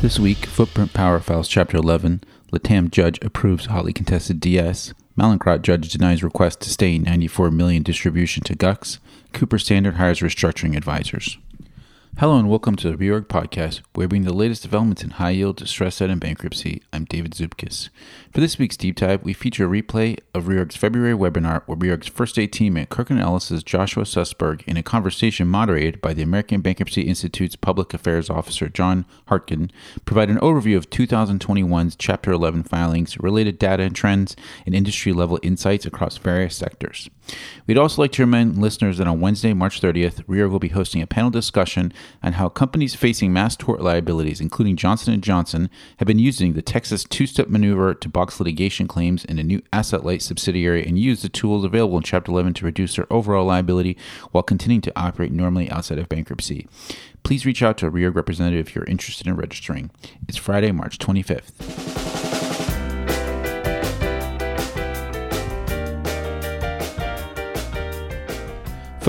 This week, Footprint Power files Chapter 11, Latam judge approves hotly contested DS, Mallinckrodt judge denies request to stay 94 million distribution to GUCs, Cooper Standard hires restructuring advisors. Hello and welcome to the Reorg Podcast, where we bring the latest developments in high yield, distress debt, and bankruptcy. I'm David Zubkis. For this week's deep dive, we feature a replay of Reorg's February webinar where Reorg's first day teammate Kirkland & Ellis's Joshua Sussberg in a conversation moderated by the American Bankruptcy Institute's Public Affairs Officer John Hartgen provide an overview of 2021's Chapter 11 filings, related data and trends, and industry level insights across various sectors. We'd also like to remind listeners that on Wednesday, March 30th, Reorg will be hosting a panel discussion on how companies facing mass tort liabilities, including Johnson & Johnson, have been using the Texas two-step maneuver to box litigation claims in a new asset-light subsidiary and use the tools available in Chapter 11 to reduce their overall liability while continuing to operate normally outside of bankruptcy. Please reach out to a Reorg representative if you're interested in registering. It's Friday, March 25th.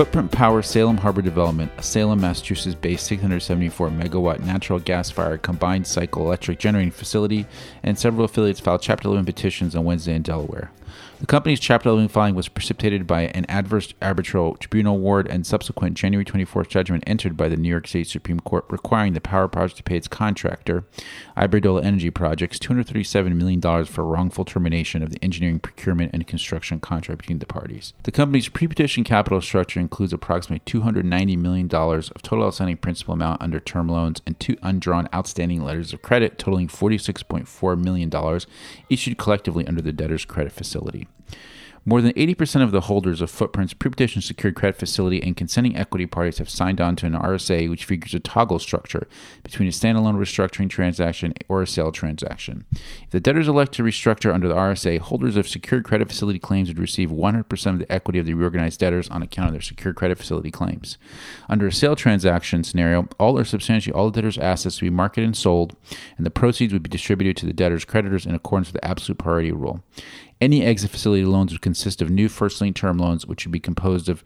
Footprint Power Salem Harbor Development, a Salem, Massachusetts based 674 megawatt natural gas fired combined cycle electric generating facility, and several affiliates filed Chapter 11 petitions on Wednesday in Delaware. The company's Chapter 11 filing was precipitated by an adverse arbitral tribunal award and subsequent January 24th judgment entered by the New York State Supreme Court requiring the power project to pay its contractor, Iberdrola Energy Projects, $237 million for wrongful termination of the engineering, procurement, and construction contract between the parties. The company's pre-petition capital structure includes approximately $290 million of total outstanding principal amount under term loans and two undrawn outstanding letters of credit totaling $46.4 million issued collectively under the debtor's credit facility. More than 80% of the holders of Footprint's pre-petition secured credit facility and consenting equity parties have signed on to an RSA which figures a toggle structure between a standalone restructuring transaction or a sale transaction. If the debtors elect to restructure under the RSA, holders of secured credit facility claims would receive 100% of the equity of the reorganized debtors on account of their secured credit facility claims. Under a sale transaction scenario, all or substantially all the debtors' assets would be marketed and sold, and the proceeds would be distributed to the debtors' creditors in accordance with the absolute priority rule. Any exit facility loans would consist of new first lien term loans, which would be composed of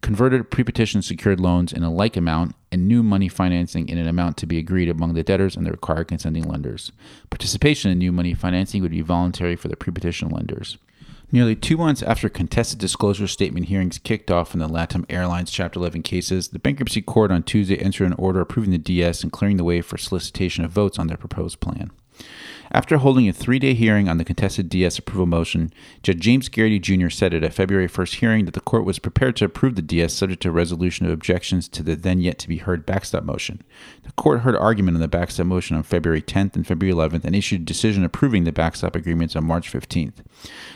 converted pre-petition secured loans in a like amount and new money financing in an amount to be agreed among the debtors and the required consenting lenders. Participation in new money financing would be voluntary for the pre-petition lenders. Nearly two months after contested disclosure statement hearings kicked off in the LATAM Airlines Chapter 11 cases, the bankruptcy court on Tuesday entered an order approving the DS and clearing the way for solicitation of votes on their proposed plan. After holding a three day hearing on the contested DS approval motion, Judge James Garrity Jr. said at a February 1st hearing that the court was prepared to approve the DS subject to resolution of objections to the then yet to be heard backstop motion. The court heard argument on the backstop motion on February 10th and February 11th and issued a decision approving the backstop agreements on March 15th.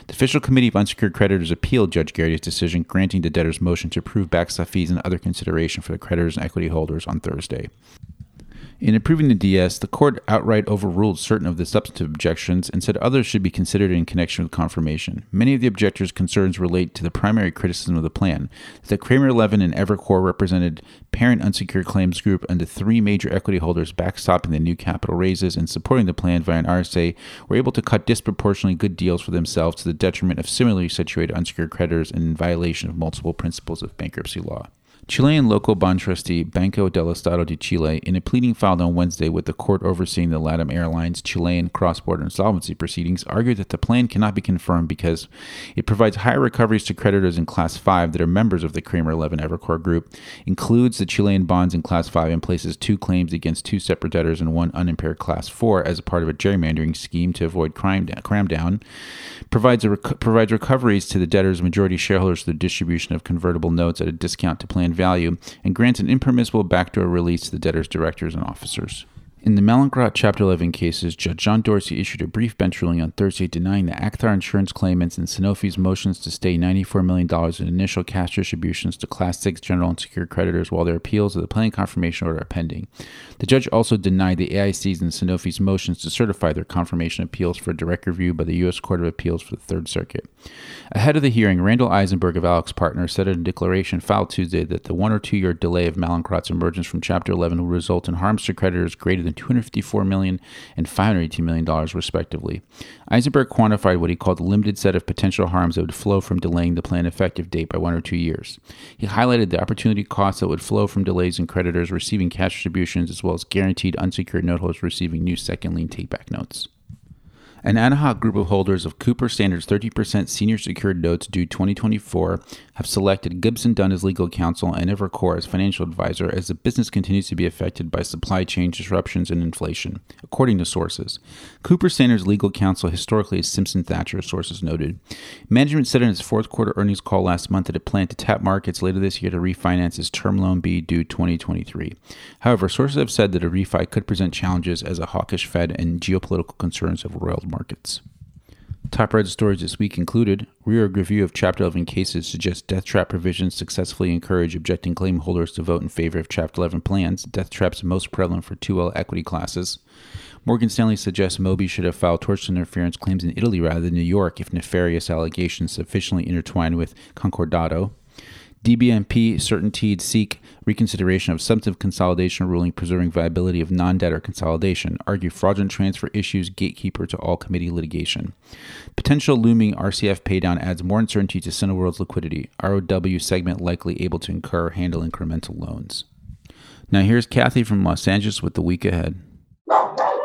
The Official Committee of Unsecured Creditors appealed Judge Garrity's decision granting the debtor's motion to approve backstop fees and other consideration for the creditors and equity holders on Thursday. In approving the DS, the court outright overruled certain of the substantive objections and said others should be considered in connection with confirmation. Many of the objectors' concerns relate to the primary criticism of the plan that Kramer Levin and Evercore represented parent unsecured claims group the three major equity holders backstopping the new capital raises and supporting the plan via an RSA were able to cut disproportionately good deals for themselves to the detriment of similarly situated unsecured creditors and in violation of multiple principles of bankruptcy law. Chilean local bond trustee Banco del Estado de Chile, in a pleading filed on Wednesday with the court overseeing the LATAM Airlines Chilean cross border insolvency proceedings, argued that the plan cannot be confirmed because it provides higher recoveries to creditors in Class 5 that are members of the Kramer Levin Evercore Group, includes the Chilean bonds in Class 5, and places two claims against two separate debtors and one unimpaired Class 4 as a part of a gerrymandering scheme to avoid cramdown, provides, rec- provides recoveries to the debtors' majority shareholders through the distribution of convertible notes at a discount to plan value and grants an impermissible backdoor release to the debtor's directors and officers. In the Mallinckrodt Chapter 11 cases, Judge John Dorsey issued a brief bench ruling on Thursday denying the Acthar insurance claimants and Sanofi's motions to stay $94 million in initial cash distributions to Class 6 general unsecured creditors while their appeals of the planning confirmation order are pending. The judge also denied the AIC's and Sanofi's motions to certify their confirmation appeals for direct review by the U.S. Court of Appeals for the Third Circuit. Ahead of the hearing, Randall Eisenberg of AlixPartners said in a declaration filed Tuesday that the one or two year delay of Mallinckrodt's emergence from Chapter 11 will result in harms to creditors greater than 254 million and 518 million dollars, respectively. Eisenberg quantified what he called the limited set of potential harms that would flow from delaying the plan effective date by one or two years. He highlighted the opportunity costs that would flow from delays in creditors receiving cash distributions as well as guaranteed unsecured note holders receiving new second lien takeback notes. An ad hoc group of holders of Cooper Standard's 30% senior secured notes due 2024 have selected Gibson Dunn as legal counsel and Evercore as financial advisor as the business continues to be affected by supply chain disruptions and inflation, according to sources. Cooper Standard's legal counsel historically is Simpson Thacher, sources noted. Management said in its fourth quarter earnings call last month that it planned to tap markets later this year to refinance its term loan B due 2023. However, sources have said that a refi could present challenges as a hawkish Fed and geopolitical concerns have roiled markets. Top read stories this week included reorg review of Chapter 11 cases suggests death trap provisions successfully encourage objecting claim holders to vote in favor of Chapter 11 plans. Death traps most prevalent for 2L equity classes. Morgan Stanley suggests Moby should have filed tortious interference claims in Italy rather than New York if nefarious allegations sufficiently intertwined with concordato. DBMP CertainTeed seek reconsideration of substantive consolidation ruling preserving viability of non-debtor consolidation, argue fraudulent transfer issues gatekeeper to all committee litigation. Potential looming RCF paydown adds more uncertainty to Cineworld's liquidity. ROW segment likely able to incur handle incremental loans. Now here's Kathy from Los Angeles with the week ahead.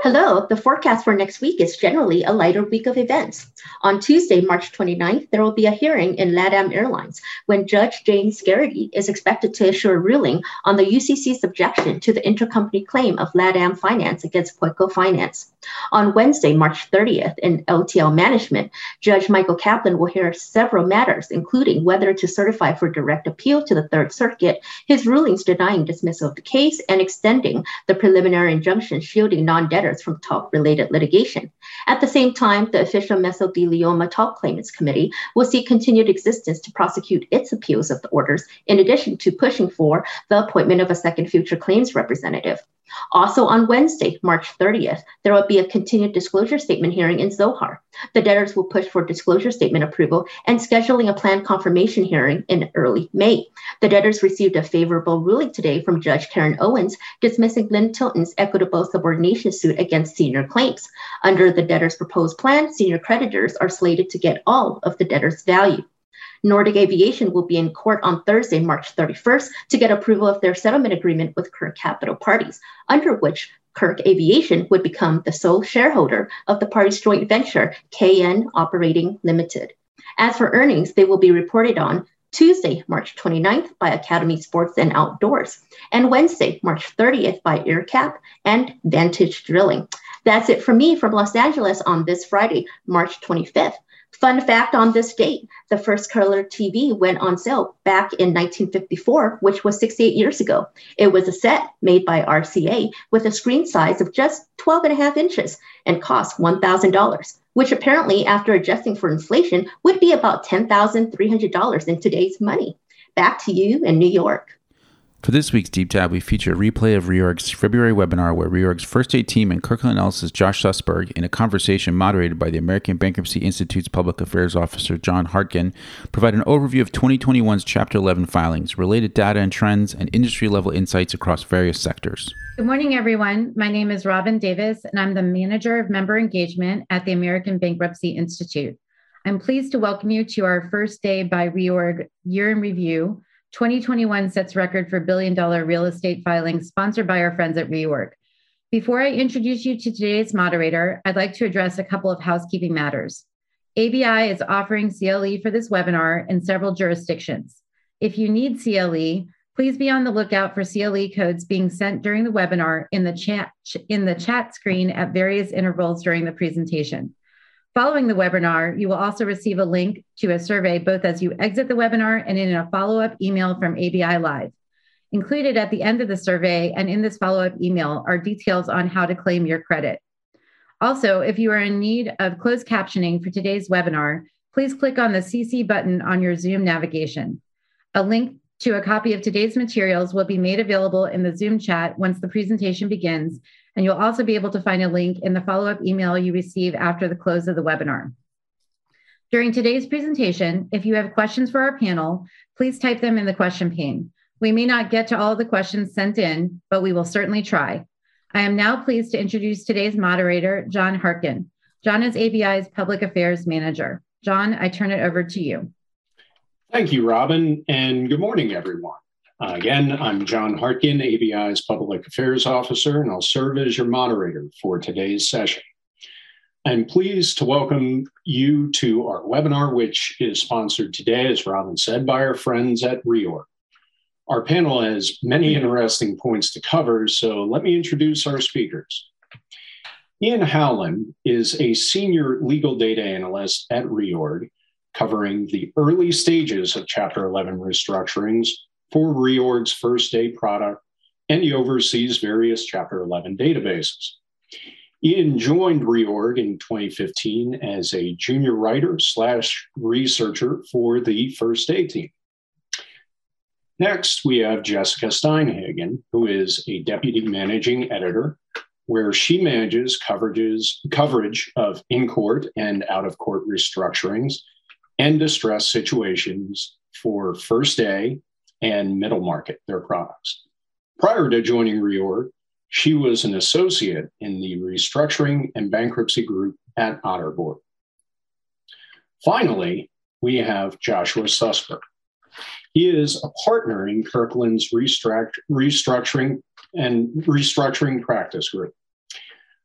Hello, the forecast for next week is generally a lighter week of events. On Tuesday, March 29th, there will be a hearing in LATAM Airlines when Judge James Garrity is expected to issue a ruling on the UCC's objection to the intercompany claim of LATAM Finance against Puerto Finance. On Wednesday, March 30th, in LTL Management, Judge Michael Kaplan will hear several matters, including whether to certify for direct appeal to the Third Circuit, his rulings denying dismissal of the case, and extending the preliminary injunction shielding non debtors from talc related litigation. At the same time, the official mesothelioma talc claimants committee will seek continued existence to prosecute its appeals of the orders, in addition to pushing for the appointment of a second future claims representative. Also on Wednesday, March 30th, there will be a continued disclosure statement hearing in Zohar. The debtors will push for disclosure statement approval and scheduling a planned confirmation hearing in early May. The debtors received a favorable ruling today from Judge Karen Owens dismissing Lynn Tilton's equitable subordination suit against senior claims. Under the debtor's proposed plan, senior creditors are slated to get all of the debtor's value. Nordic Aviation will be in court on Thursday, March 31st, to get approval of their settlement agreement with Kirk Capital Parties, under which Kirk Aviation would become the sole shareholder of the party's joint venture, KN Operating Limited. As for earnings, they will be reported on Tuesday, March 29th by Academy Sports and Outdoors, and Wednesday, March 30th by AerCap and Vantage Drilling. That's it for me from Los Angeles on this Friday, March 25th. Fun fact on this date, the first color TV went on sale back in 1954, which was 68 years ago. It was a set made by RCA with a screen size of just 12 and a half inches and cost $1,000, which apparently, after adjusting for inflation, would be about $10,300 in today's money. Back to you in New York. For this week's Deep Dive, we feature a replay of Reorg's February webinar where Reorg's First Day team and Kirkland Ellis's Josh Sussberg, in a conversation moderated by the American Bankruptcy Institute's Public Affairs Officer John Hartgen, provide an overview of 2021's Chapter 11 filings, related data and trends, and industry level insights across various sectors. Good morning, everyone. My name is Robin Davis, and I'm the Manager of Member Engagement at the American Bankruptcy Institute. I'm pleased to welcome you to our first day by Reorg Year in Review 2021 sets record for billion dollar real estate filings sponsored by our friends at Reorg Before I introduce you to today's moderator, I'd like to address a couple of housekeeping matters. ABI is offering CLE for this webinar in several jurisdictions. If you need CLE, please be on the lookout for CLE codes being sent during the webinar in the chat, in the chat screen at various intervals during the presentation. Following the webinar, you will also receive a link to a survey both as you exit the webinar and in a follow-up email from ABI Live. Included at the end of the survey and in this follow-up email are details on how to claim your credit. Also, if you are in need of closed captioning for today's webinar, please click on the CC button on your Zoom navigation. A link to a copy of today's materials will be made available in the Zoom chat once the presentation begins, and you'll also be able to find a link in the follow-up email you receive after the close of the webinar. During today's presentation, if you have questions for our panel, please type them in the question pane. We may not get to all the questions sent in, but we will certainly try. I am now pleased to introduce today's moderator, John Hartgen. John is ABI's Public Affairs Manager. John, I turn it over to you. Thank you, Robin, and good morning, everyone. Uh, again, I'm John Hartgen, ABI's Public Affairs Officer, and I'll serve as your moderator for today's session. I'm pleased to welcome you to our webinar, which is sponsored today, as Robin said, by our friends at Reorg. Our panel has many interesting points to cover, so let me introduce our speakers. Ian Howland is a senior legal data analyst at Reorg, covering the early stages of Chapter 11 restructurings for Reorg's First Day product, and he oversees various Chapter 11 databases. Ian joined Reorg in 2015 as a junior writer slash researcher for the First Day team. Next, we have Jessica Steinhagen, who is a deputy managing editor, where she manages coverages, coverage of in court and out of court restructurings and distress situations for First Day and Middle Market, their products. Prior to joining Reorg, she was an associate in the restructuring and bankruptcy group at Otterbourg. Finally, we have Joshua Sussberg. He is a partner in Kirkland's restructuring and restructuring practice group.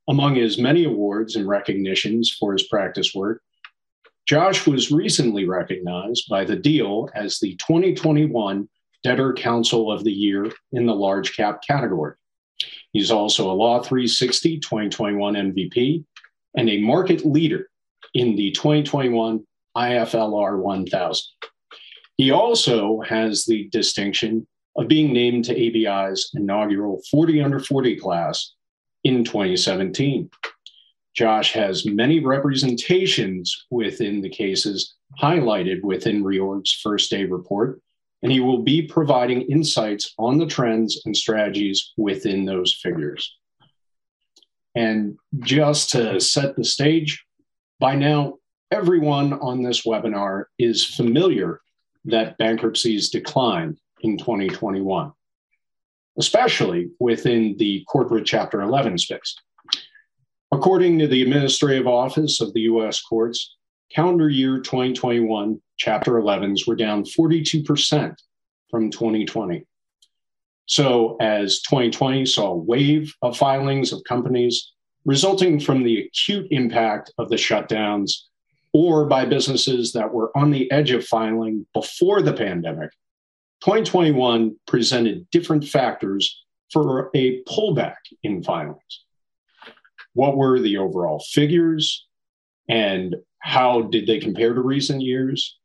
Among his many awards and recognitions for his practice work, Josh was recently recognized by the Deal as the 2021 Debtor Counsel of the Year in the large cap category. He's also a Law 360 2021 MVP and a market leader in the 2021 IFLR 1000. He also has the distinction of being named to ABI's inaugural 40 under 40 class in 2017. Josh has many representations within the cases highlighted within Reorg's first day report, and he will be providing insights on the trends and strategies within those figures. And just to set the stage, by now, everyone on this webinar is familiar that bankruptcies declined in 2021, especially within the corporate Chapter 11 space. According to the Administrative Office of the U.S. Courts, calendar year 2021 Chapter 11s were down 42% from 2020. So, as 2020 saw a wave of filings of companies resulting from the acute impact of the shutdowns or by businesses that were on the edge of filing before the pandemic, 2021 presented different factors for a pullback in filings. What were the overall figures and how did they compare to recent years?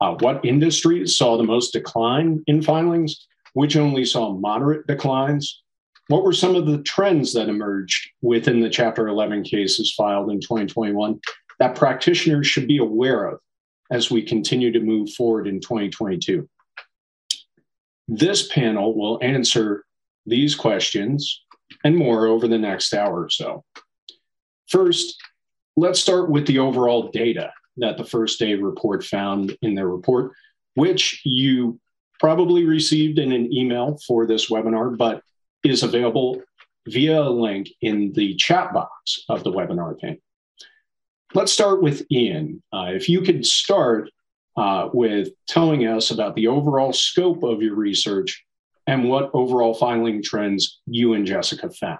Uh, what industries saw the most decline in filings? Which only saw moderate declines? What were some of the trends that emerged within the Chapter 11 cases filed in 2021 that practitioners should be aware of as we continue to move forward in 2022? This panel will answer these questions and more over the next hour or so. First, let's start with the overall data that the first day report found in their report, which you probably received in an email for this webinar, but is available via a link in the chat box of the webinar pane. Let's start with Ian. Uh, if you could start uh, with telling us about the overall scope of your research and what overall filing trends you and Jessica found.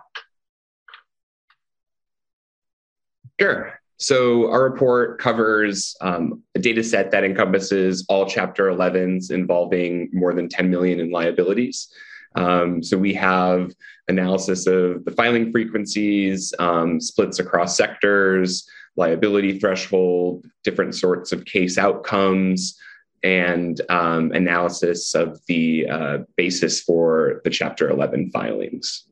Sure. So our report covers um, a data set that encompasses all Chapter 11s involving more than 10 million in liabilities. Um, so we have analysis of the filing frequencies, um, splits across sectors, liability threshold, different sorts of case outcomes, and um, analysis of the uh, basis for the Chapter 11 filings.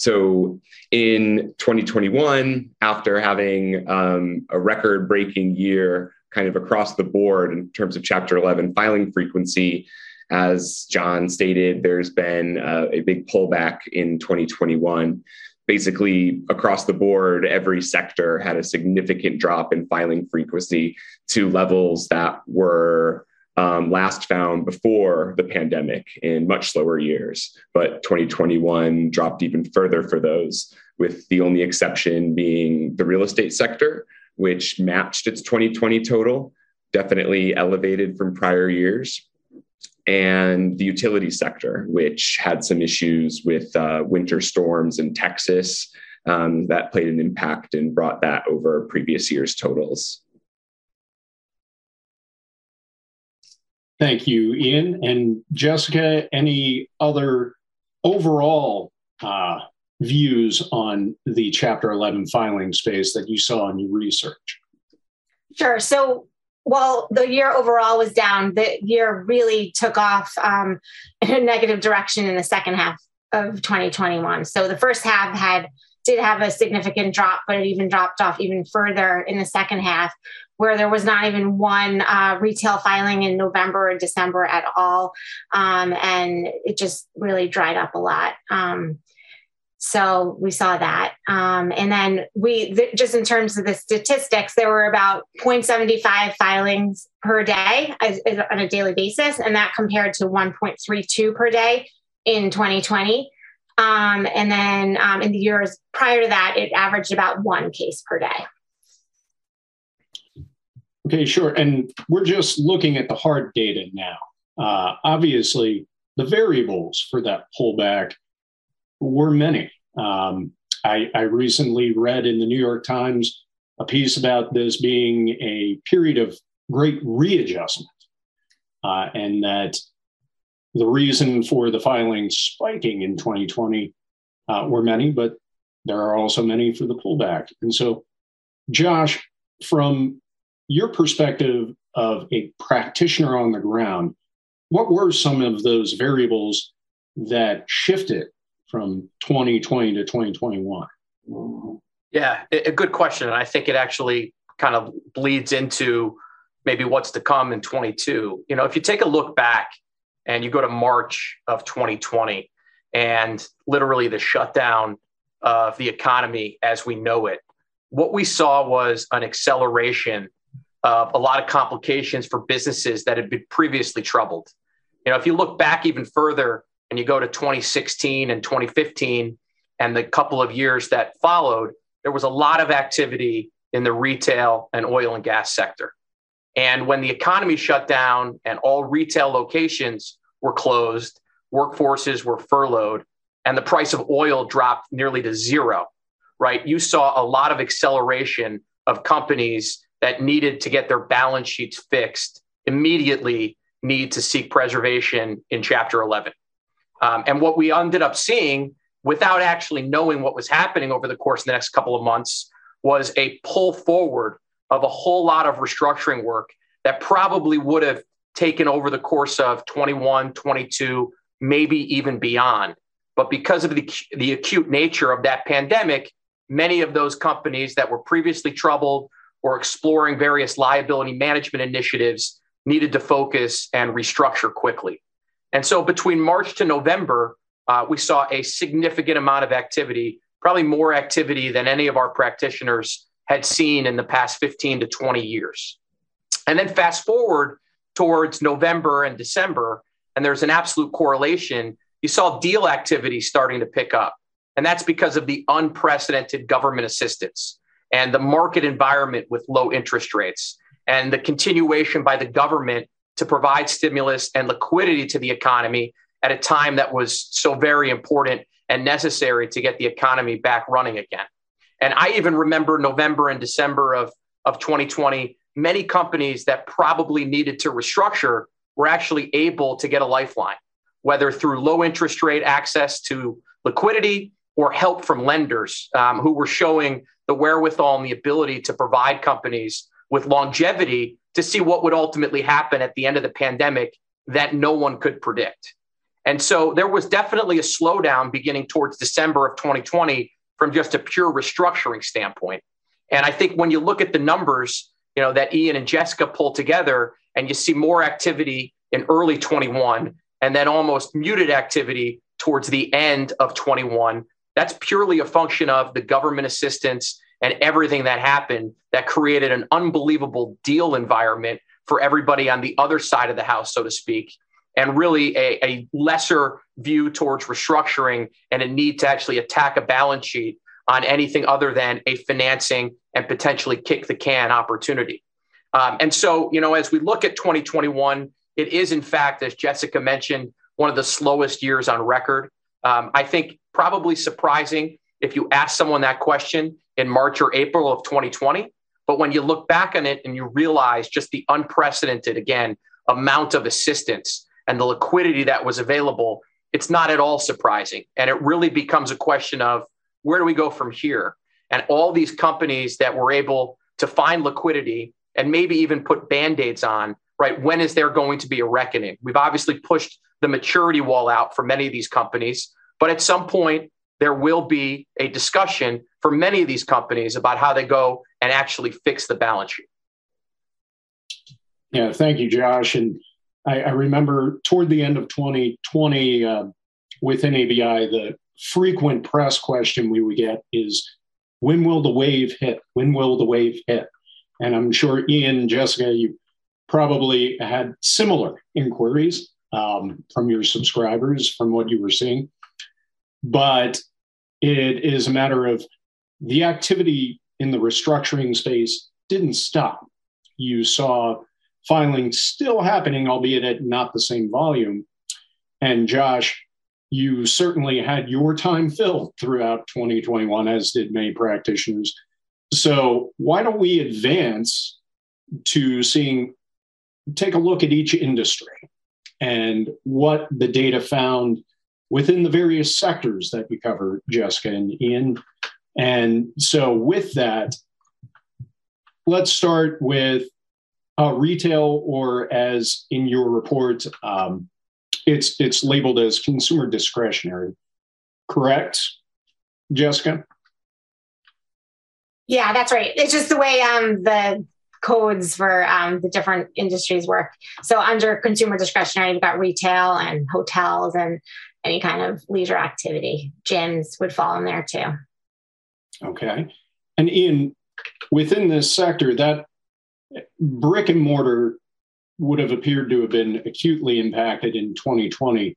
So in 2021, after having um, a record breaking year kind of across the board in terms of Chapter 11 filing frequency, as John stated, there's been uh, a big pullback in 2021. Basically, across the board, every sector had a significant drop in filing frequency to levels that were um, last found before the pandemic in much slower years. But 2021 dropped even further for those, with the only exception being the real estate sector, which matched its 2020 total, definitely elevated from prior years. And the utility sector, which had some issues with uh, winter storms in Texas, um, that played an impact and brought that over previous year's totals. Thank you, Ian. And Jessica, any other overall uh, views on the Chapter 11 filing space that you saw in your research? Sure. So while the year overall was down, the year really took off um, in a negative direction in the second half of 2021. So the first half had did have a significant drop, but it even dropped off even further in the second half, where there was not even one uh, retail filing in November or December at all. Um, and it just really dried up a lot. Um, so we saw that. Um, and then we, th- just in terms of the statistics, there were about 0.75 filings per day as, as on a daily basis. And that compared to 1.32 per day in 2020. Um, and then um, in the years prior to that, it averaged about one case per day. Okay, sure. And we're just looking at the hard data now. Uh, obviously, the variables for that pullback were many. Um, I, I recently read in the New York Times a piece about this being a period of great readjustment, uh, and that the reason for the filings spiking in 2020 uh, were many, but there are also many for the pullback. And so, Josh, from your perspective of a practitioner on the ground, what were some of those variables that shifted from 2020 to 2021? Yeah, a good question. And I think it actually kind of bleeds into maybe what's to come in 22. You know, if you take a look back and you go to March of 2020 and literally the shutdown of the economy as we know it, what we saw was an acceleration a lot of complications for businesses that had been previously troubled. You know, if you look back even further and you go to 2016 and 2015 and the couple of years that followed, there was a lot of activity in the retail and oil and gas sector. And when the economy shut down and all retail locations were closed, workforces were furloughed, and the price of oil dropped nearly to zero, right? You saw a lot of acceleration of companies that needed to get their balance sheets fixed immediately need to seek preservation in Chapter 11. Um, and what we ended up seeing without actually knowing what was happening over the course of the next couple of months was a pull forward of a whole lot of restructuring work that probably would have taken over the course of 21, 22, maybe even beyond. But because of the, the acute nature of that pandemic, many of those companies that were previously troubled or exploring various liability management initiatives needed to focus and restructure quickly. And so between March to November, uh, we saw a significant amount of activity, probably more activity than any of our practitioners had seen in the past 15 to 20 years. And then fast forward towards November and December, and there's an absolute correlation. You saw deal activity starting to pick up. And that's because of the unprecedented government assistance and the market environment with low interest rates and the continuation by the government to provide stimulus and liquidity to the economy at a time that was so very important and necessary to get the economy back running again. And I even remember November and December of, of 2020, many companies that probably needed to restructure were actually able to get a lifeline, whether through low interest rate access to liquidity or help from lenders um, who were showing the wherewithal and the ability to provide companies with longevity to see what would ultimately happen at the end of the pandemic that no one could predict. And so there was definitely a slowdown beginning towards December of 2020 from just a pure restructuring standpoint. And I think when you look at the numbers, you know, that Ian and Jessica pulled together and you see more activity in early 21 and then almost muted activity towards the end of 21, that's purely a function of the government assistance and everything that happened that created an unbelievable deal environment for everybody on the other side of the house, so to speak, and really a, a lesser view towards restructuring and a need to actually attack a balance sheet on anything other than a financing and potentially kick the can opportunity. Um, and so, you know, as we look at 2021, it is, in fact, as Jessica mentioned, one of the slowest years on record. Um, I think probably surprising if you ask someone that question in March or April of 2020. But when you look back on it and you realize just the unprecedented, again, amount of assistance and the liquidity that was available, it's not at all surprising. And it really becomes a question of where do we go from here? And all these companies that were able to find liquidity and maybe even put band aids on, right? When is there going to be a reckoning? We've obviously pushed the maturity wall out for many of these companies, but at some point, there will be a discussion for many of these companies about how they go and actually fix the balance sheet. Yeah, thank you, Josh. And I, I remember toward the end of 2020 uh, within ABI, the frequent press question we would get is when will the wave hit? When will the wave hit? And I'm sure Ian, Jessica, you probably had similar inquiries um, from your subscribers from what you were seeing. But it is a matter of the activity in the restructuring space didn't stop. You saw filing still happening, albeit at not the same volume. And Josh, you certainly had your time filled throughout 2021, as did many practitioners. So, why don't we advance to seeing, take a look at each industry and what the data found within the various sectors that we cover, Jessica and Ian. And so, with that, let's start with uh, retail, or as in your report, um, it's it's labeled as consumer discretionary. Correct, Jessica? Yeah, that's right. It's just the way um, the codes for um, the different industries work. So under consumer discretionary, you've got retail and hotels and any kind of leisure activity. Gyms would fall in there too. Okay. And Ian, within this sector, that brick and mortar would have appeared to have been acutely impacted in 2020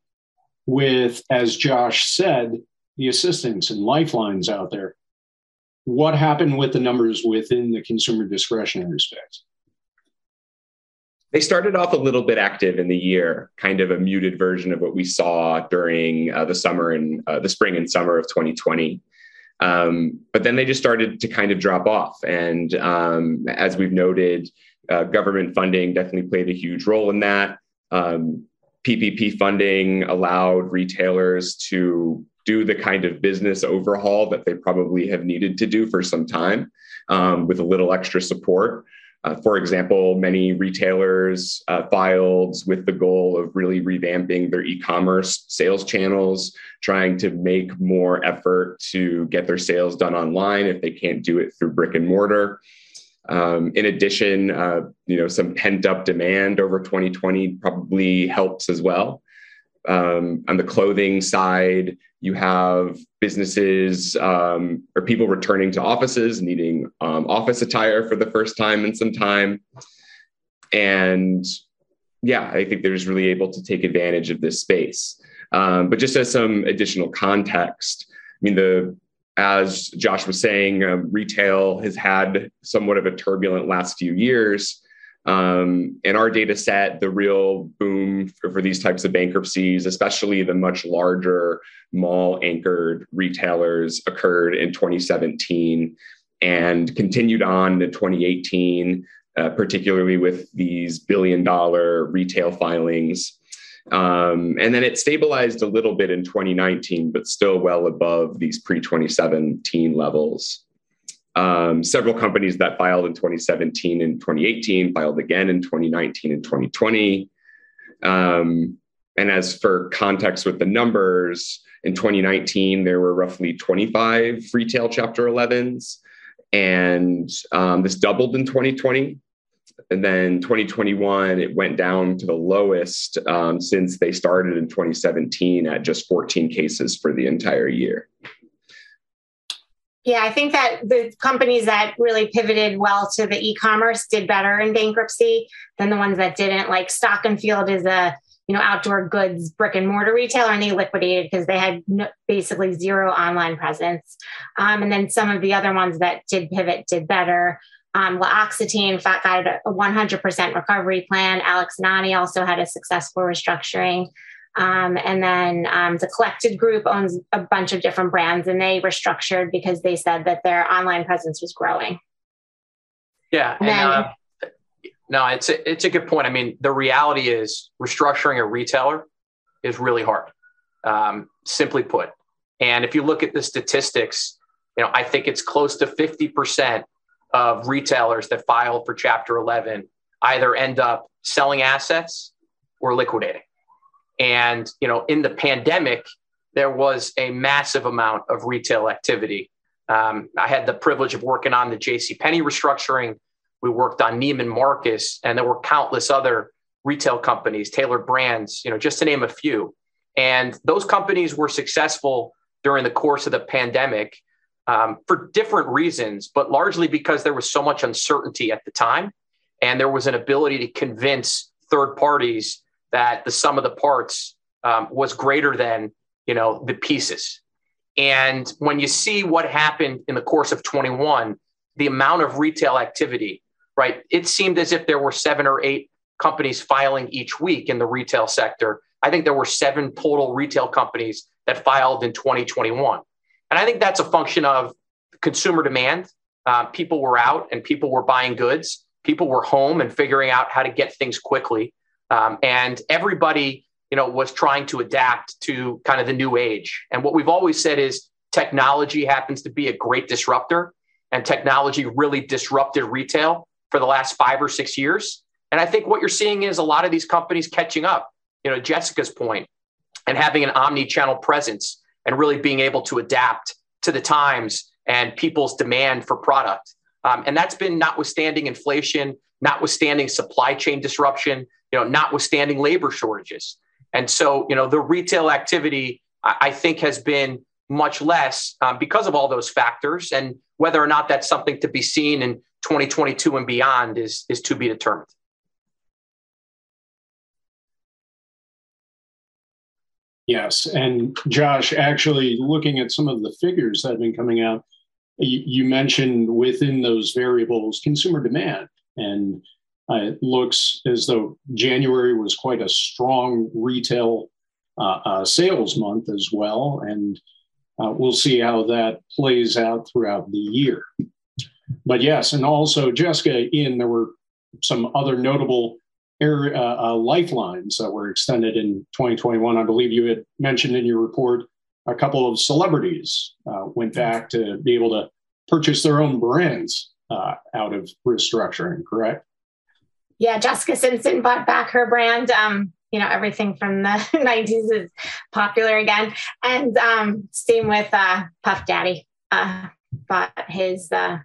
with, as Josh said, the assistance and lifelines out there what happened with the numbers within the consumer discretionary space? They started off a little bit active in the year, kind of a muted version of what we saw during uh, the summer and uh, the spring and summer of 2020. Um, but then they just started to kind of drop off. And um, as we've noted, uh, government funding definitely played a huge role in that. Um, PPP funding allowed retailers to do the kind of business overhaul that they probably have needed to do for some time um, with a little extra support. Uh, for example, many retailers uh, filed with the goal of really revamping their e commerce sales channels, trying to make more effort to get their sales done online if they can't do it through brick and mortar. Um, in addition, uh, you know, some pent up demand over 2020 probably helps as well. Um, on the clothing side, you have businesses um, or people returning to offices needing um, office attire for the first time in some time. And yeah, I think they're just really able to take advantage of this space. Um, but just as some additional context, I mean, the as Josh was saying, um, retail has had somewhat of a turbulent last few years. Um, in our data set, the real boom for, for, these types of bankruptcies, especially the much larger mall anchored retailers, occurred in 2017 and continued on to 2018, uh, particularly with these billion dollar retail filings. Um, and then it stabilized a little bit in 2019, but still well above these pre 2017 levels. Um, several companies that filed in 2017 and 2018 filed again in 2019 and 2020. Um, and as for context with the numbers, in 2019, there were roughly 25 retail Chapter 11s, and um, this doubled in 2020. And then 2021, it went down to the lowest um, since they started in 2017 at just 14 cases for the entire year. Yeah, I think that the companies that really pivoted well to the e-commerce did better in bankruptcy than the ones that didn't. Like Stock and Field is a you know outdoor goods brick and mortar retailer, and they liquidated because they had no, basically zero online presence. Um, and then some of the other ones that did pivot did better. Um, L'Occitane got a 100% recovery plan. Alex and Ani also had a successful restructuring. Um, and then um, the collected group owns a bunch of different brands and they were structured because they said that their online presence was growing. Yeah. And, then, uh, no, it's a, it's a good point. I mean, the reality is restructuring a retailer is really hard, um, simply put. And if you look at the statistics, you know, I think it's close to 50% of retailers that file for Chapter 11 either end up selling assets or liquidating. And, you know, in the pandemic, there was a massive amount of retail activity. Um, I had the privilege of working on the J.C. Penney restructuring. We worked on Neiman Marcus, and there were countless other retail companies, Tailored Brands, you know, just to name a few. And those companies were successful during the course of the pandemic um, for different reasons, but largely because there was so much uncertainty at the time. And there was an ability to convince third parties that the sum of the parts um, was greater than you know the pieces. And when you see what happened in the course of 21, the amount of retail activity, right? It seemed as if there were seven or eight companies filing each week in the retail sector. I think there were seven total retail companies that filed in 2021. And I think that's a function of consumer demand. Uh, people were out and people were buying goods. People were home and figuring out how to get things quickly. Um, and everybody, you know, was trying to adapt to kind of the new age. And what we've always said is technology happens to be a great disruptor, and technology really disrupted retail for the last five or six years. And I think what you're seeing is a lot of these companies catching up. You know, Jessica's point, and having an omni-channel presence and really being able to adapt to the times and people's demand for product. Um, and that's been notwithstanding inflation, notwithstanding supply chain disruption, you know, notwithstanding labor shortages. And so, you know, the retail activity, I, think, has been much less um, because of all those factors. And whether or not that's something to be seen in 2022 and beyond is, is to be determined. Yes. And Josh, actually looking at some of the figures that have been coming out, you, you mentioned within those variables consumer demand. And uh, it looks as though January was quite a strong retail uh, uh, sales month as well. And uh, we'll see how that plays out throughout the year. But yes, and also, Jessica, in there were some other notable air, uh, uh, lifelines that were extended in 2021. I believe you had mentioned in your report a couple of celebrities went back to be able to purchase their own brands out of restructuring, correct? Yeah, Jessica Simpson bought back her brand. Um, you know, everything from the 90s is popular again. And um, same with uh, Puff Daddy uh, bought his uh,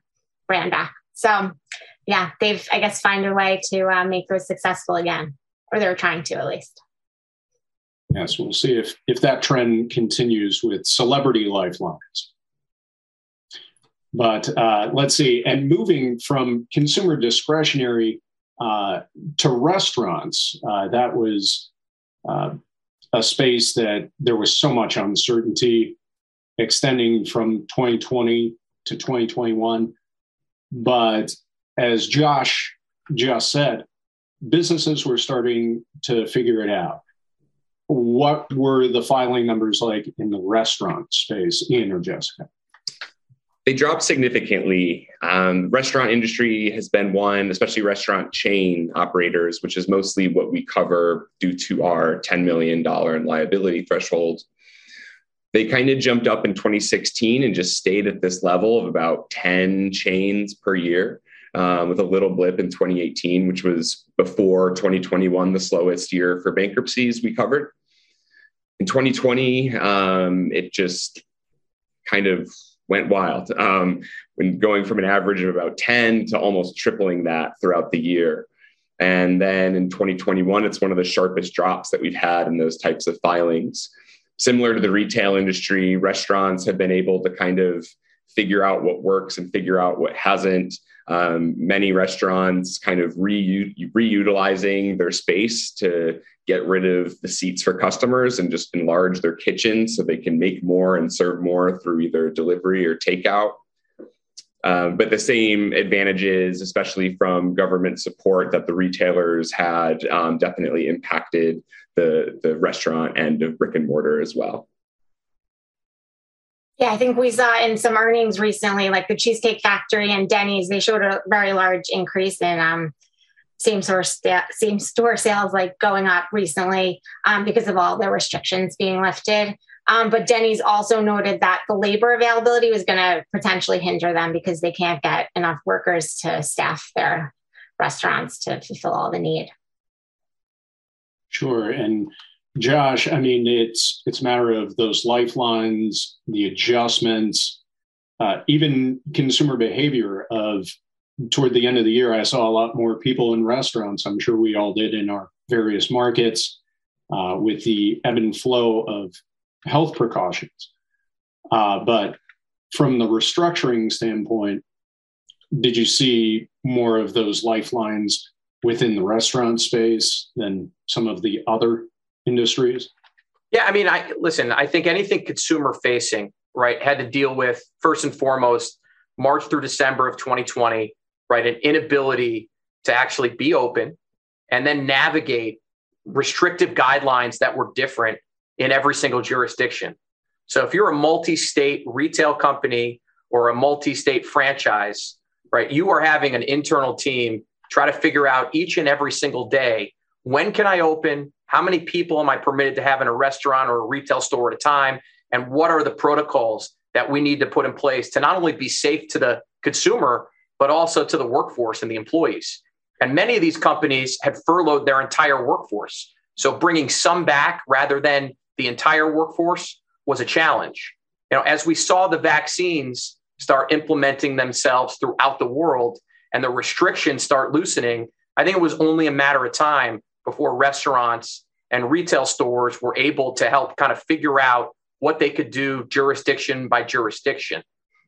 brand back. So, yeah, they've, I guess, find a way to uh, make those successful again, or they're trying to at least. Yes, we'll see if if that trend continues with celebrity lifelines. But uh, let's see, and moving from consumer discretionary uh, to restaurants, uh, that was uh, a space that there was so much uncertainty extending from 2020 to 2021. But as Josh just said, businesses were starting to figure it out. What were the filing numbers like in the restaurant space, Ian or Jessica? They dropped significantly. Um, restaurant industry has been one, especially restaurant chain operators, which is mostly what we cover due to our $10 million in liability threshold. They kind of jumped up in 2016 and just stayed at this level of about 10 chains per year, um, with a little blip in 2018, which was before 2021, the slowest year for bankruptcies we covered. In 2020, um, it just kind of went wild. Um, when going from an average of about 10 to almost tripling that throughout the year. And then in 2021, it's one of the sharpest drops that we've had in those types of filings. Similar to the retail industry, restaurants have been able to kind of figure out what works and figure out what hasn't. Um, many restaurants kind of re- reutilizing their space to get rid of the seats for customers and just enlarge their kitchen so they can make more and serve more through either delivery or takeout. Um, but the same advantages, especially from government support that the retailers had, um, definitely impacted the, the restaurant end of brick and mortar as well. Yeah, I think we saw in some earnings recently, like the Cheesecake Factory and Denny's, they showed a very large increase in um, same store same store sales, like going up recently um, because of all the restrictions being lifted. Um, but Denny's also noted that the labor availability was going to potentially hinder them because they can't get enough workers to staff their restaurants to fulfill all the need. Sure, and Josh, I mean, it's it's a matter of those lifelines, the adjustments, uh, even consumer behavior of toward the end of the year, I saw a lot more people in restaurants. I'm sure we all did in our various markets uh, with the ebb and flow of health precautions. Uh, but from the restructuring standpoint, did you see more of those lifelines within the restaurant space than some of the other industries? Yeah, I mean, I listen. I think anything consumer facing, right, had to deal with first and foremost March through December of 2020, right, an inability to actually be open, and then navigate restrictive guidelines that were different in every single jurisdiction. So if you're a multi-state retail company or a multi-state franchise, right, you are having an internal team try to figure out each and every single day when can I open? How many people am I permitted to have in a restaurant or a retail store at a time? And what are the protocols that we need to put in place to not only be safe to the consumer, but also to the workforce and the employees? And many of these companies had furloughed their entire workforce. So bringing some back rather than the entire workforce was a challenge. You know, as we saw the vaccines start implementing themselves throughout the world and the restrictions start loosening, I think it was only a matter of time before restaurants and retail stores were able to help kind of figure out what they could do jurisdiction by jurisdiction.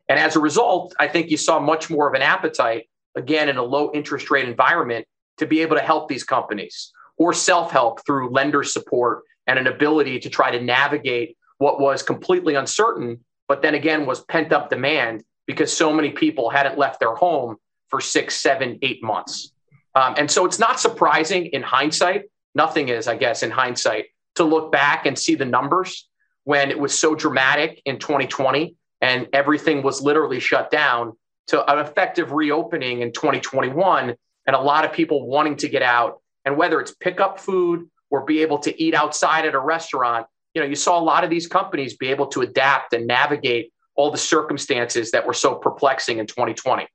And as a result, I think you saw much more of an appetite, again, in a low interest rate environment, to be able to help these companies or self help through lender support and an ability to try to navigate what was completely uncertain, but then again was pent up demand because so many people hadn't left their home for six, seven, eight months. Um, and so it's not surprising in hindsight, nothing is, I guess, in hindsight, to look back and see the numbers when it was so dramatic in 2020 and everything was literally shut down to an effective reopening in 2021 and a lot of people wanting to get out. And whether it's pick up food or be able to eat outside at a restaurant, you know, you saw a lot of these companies be able to adapt and navigate all the circumstances that were so perplexing in 2020.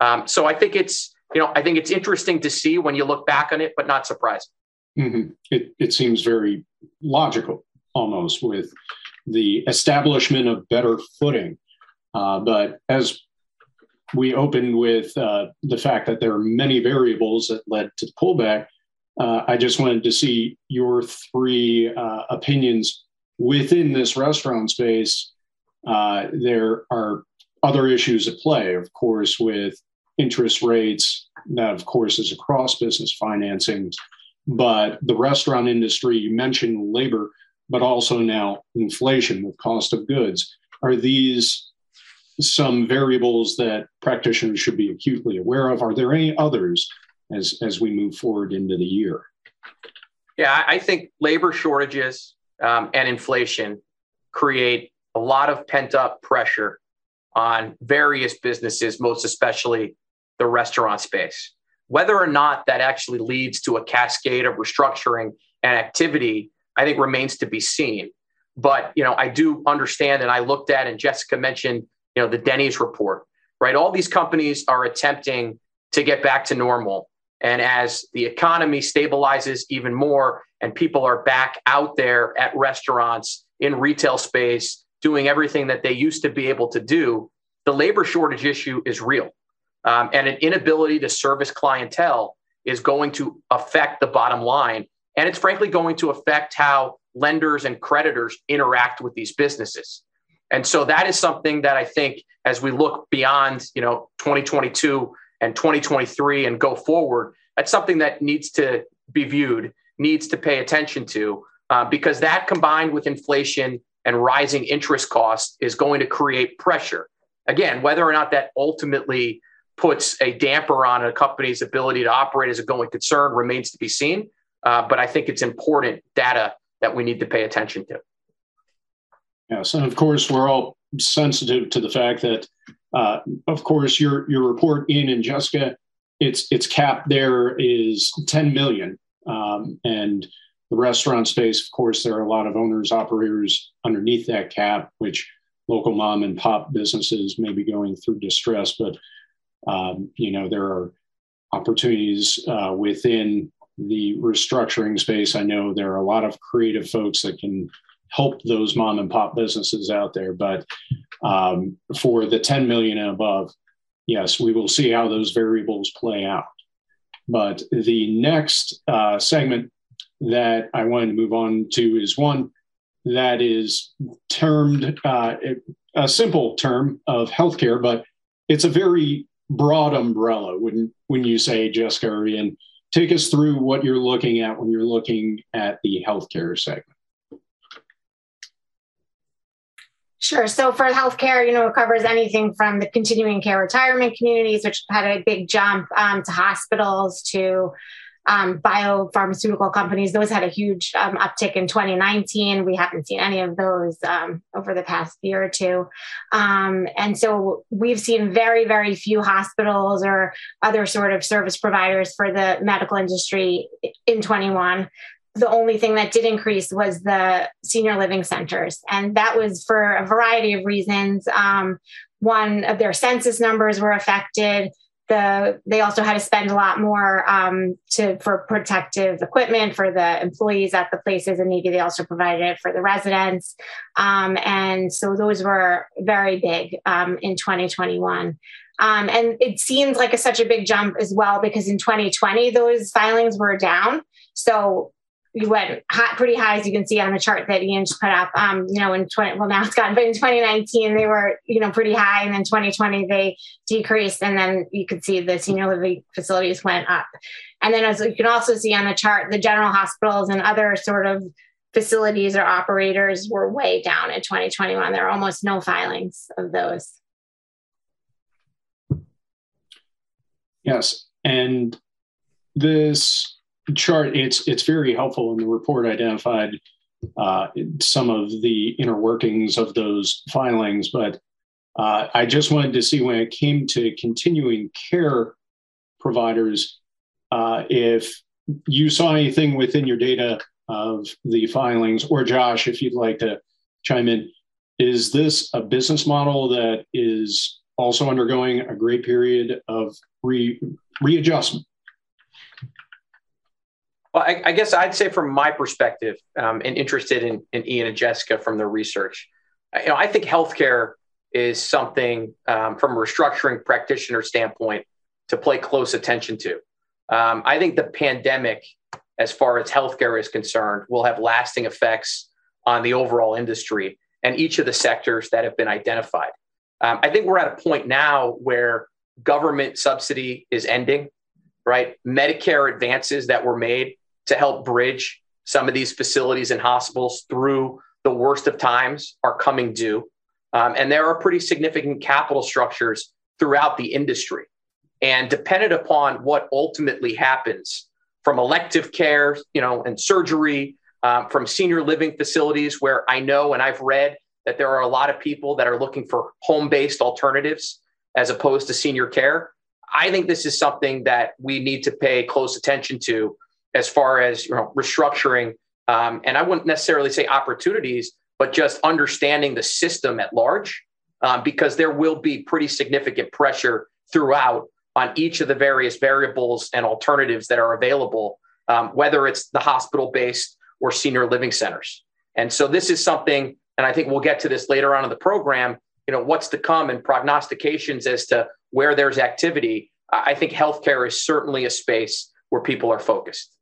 Um, so I think it's, you know, I think it's interesting to see when you look back on it, but not surprising. Mm-hmm. It, it seems very logical almost with the establishment of better footing. Uh, but as we opened with uh, the fact that there are many variables that led to the pullback, uh, I just wanted to see your three uh, opinions within this restaurant space. Uh, there are other issues at play, of course, with interest rates. That, of course, is across business financing. But the restaurant industry, you mentioned labor, but also now inflation with cost of goods. Are these some variables that practitioners should be acutely aware of? Are there any others as, as we move forward into the year? Yeah, I think labor shortages um, and inflation create a lot of pent up pressure on various businesses, most especially the restaurant space. Whether or not that actually leads to a cascade of restructuring and activity, I think remains to be seen. But you know, I do understand, and I looked at, and Jessica mentioned, you know, the Denny's report, right? All these companies are attempting to get back to normal. And as the economy stabilizes even more and people are back out there at restaurants, in retail space, doing everything that they used to be able to do, the labor shortage issue is real um, and an inability to service clientele is going to affect the bottom line. And it's frankly going to affect how lenders and creditors interact with these businesses. And so that is something that I think as we look beyond, you know, 2022 and 2023 and go forward, that's something that needs to be viewed, needs to pay attention to, uh, because that combined with inflation and rising interest costs is going to create pressure. Again, whether or not that ultimately puts a damper on a company's ability to operate as a going concern remains to be seen. Uh, but I think it's important data that we need to pay attention to. Yes, and of course we're all sensitive to the fact that, uh, of course, your your report, Ian and Jessica, its its cap there is 10 million, um, and the restaurant space, of course, there are a lot of owners operators underneath that cap, which local mom and pop businesses may be going through distress, but um, you know there are opportunities uh, within the restructuring space. I know there are a lot of creative folks that can help those mom and pop businesses out there. But um, for the 10 million and above, yes, we will see how those variables play out. But the next uh, segment that I wanted to move on to is one that is termed uh, a simple term of healthcare, but it's a very broad umbrella when when you say Jessica Ian. Take us through what you're looking at when you're looking at the healthcare segment. Sure. So for healthcare, you know, it covers anything from the continuing care retirement communities, which had a big jump, um, to hospitals, to um, biopharmaceutical companies. Those had a huge um, uptick in 2019. We haven't seen any of those um, over the past year or two. Um, and so we've seen very, very few hospitals or other sort of service providers for the medical industry in 21 the only thing that did increase was the senior living centers. And that was for a variety of reasons. Um, one of their census numbers were affected. The, they also had to spend a lot more um, to for protective equipment for the employees at the places, and maybe they also provided it for the residents. Um, and so those were very big um, in 2021. Um, and it seems like a, such a big jump as well because in 2020 those filings were down. So you went hot, pretty high, as you can see on the chart that Ian just put up. Um, you know, in 20, well, now it's gone, but in 2019, they were, you know, pretty high. And then 2020, they decreased. And then you could see the senior living facilities went up. And then as you can also see on the chart, the general hospitals and other sort of facilities or operators were way down in 2021. There are almost no filings of those. Yes. And this chart, it's it's very helpful. And the report identified uh, some of the inner workings of those filings. But uh, I just wanted to see when it came to continuing care providers, uh, if you saw anything within your data of the filings, or Josh, if you'd like to chime in, is this a business model that is also undergoing a great period of re- readjustment? Well, I, I, guess I'd say from my perspective, um, and interested in, in, Ian and Jessica from the research, you know, I think healthcare is something um, from a restructuring practitioner standpoint to play close attention to. Um, I think the pandemic, as far as healthcare is concerned, will have lasting effects on the overall industry and each of the sectors that have been identified. Um, I think we're at a point now where government subsidy is ending right? Medicare advances that were made to help bridge some of these facilities and hospitals through the worst of times are coming due. Um, and there are pretty significant capital structures throughout the industry. And dependent upon what ultimately happens from elective care, you know, and surgery, um, from senior living facilities, where I know and I've read that there are a lot of people that are looking for home based alternatives as opposed to senior care. I think this is something that we need to pay close attention to as far as you know, restructuring. Um, and I wouldn't necessarily say opportunities, but just understanding the system at large, um, because there will be pretty significant pressure throughout on each of the various variables and alternatives that are available, um, whether it's the hospital based or senior living centers. And so this is something, and I think we'll get to this later on in the program, you know, what's to come and prognostications as to where there's activity, I think healthcare is certainly a space where people are focused.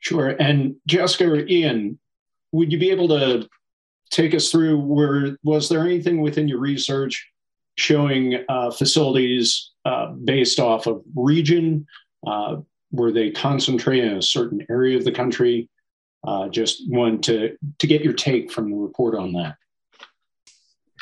Sure. And Jessica or Ian, would you be able to take us through where was there anything within your research showing uh, facilities uh, based off of region? Uh, were they concentrated in a certain area of the country? Uh, just want to to get your take from the report on that.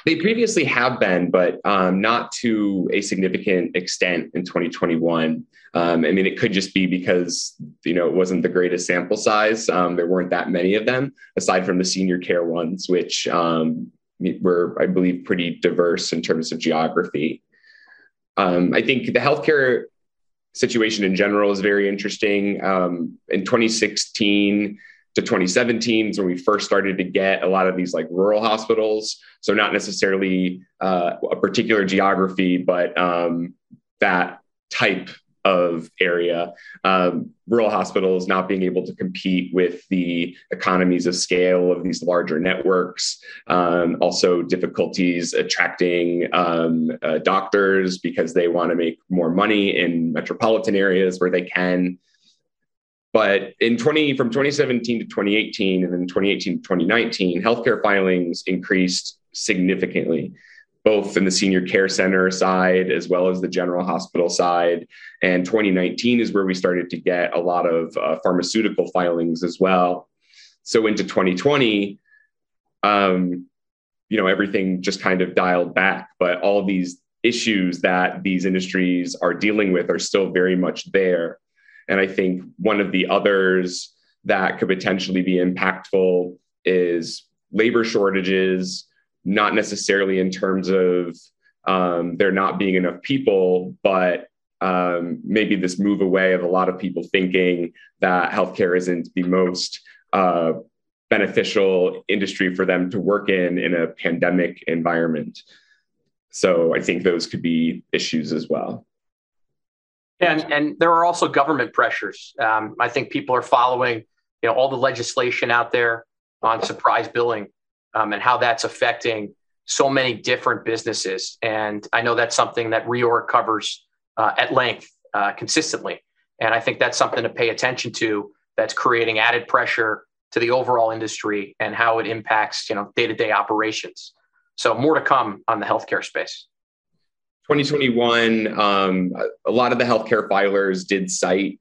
They previously have been, but um, not to a significant extent in 2021. Um, I mean, it could just be because you know it wasn't the greatest sample size. Um, there weren't that many of them, aside from the senior care ones, which um, were, I believe, pretty diverse in terms of geography. Um, I think the healthcare situation in general is very interesting. Um, in 2016 to 2017 is when we first started to get a lot of these like rural hospitals. So not necessarily uh, a particular geography, but um, that type of area, um, rural hospitals not being able to compete with the economies of scale of these larger networks, um, also difficulties attracting um, uh, doctors because they want to make more money in metropolitan areas where they can. But in 20 from 2017 to 2018 and then 2018 to 2019, healthcare filings increased significantly both in the senior care center side as well as the general hospital side. And 2019 is where we started to get a lot of uh, pharmaceutical filings as well. So into 2020, um, you know, everything just kind of dialed back, but all these issues that these industries are dealing with are still very much there. And I think one of the others that could potentially be impactful is labor shortages not necessarily in terms of um, there not being enough people, but um, maybe this move away of a lot of people thinking that healthcare isn't the most uh, beneficial industry for them to work in in a pandemic environment. So I think those could be issues as well. And and there are also government pressures. Um, I think people are following, you know, all the legislation out there on surprise billing um, and how that's affecting so many different businesses. And I know that's something that Reorg covers uh, at length uh, consistently. And I think that's something to pay attention to that's creating added pressure to the overall industry and how it impacts you know day-to-day operations. So more to come on the healthcare space. 2021, um, a lot of the healthcare filers did cite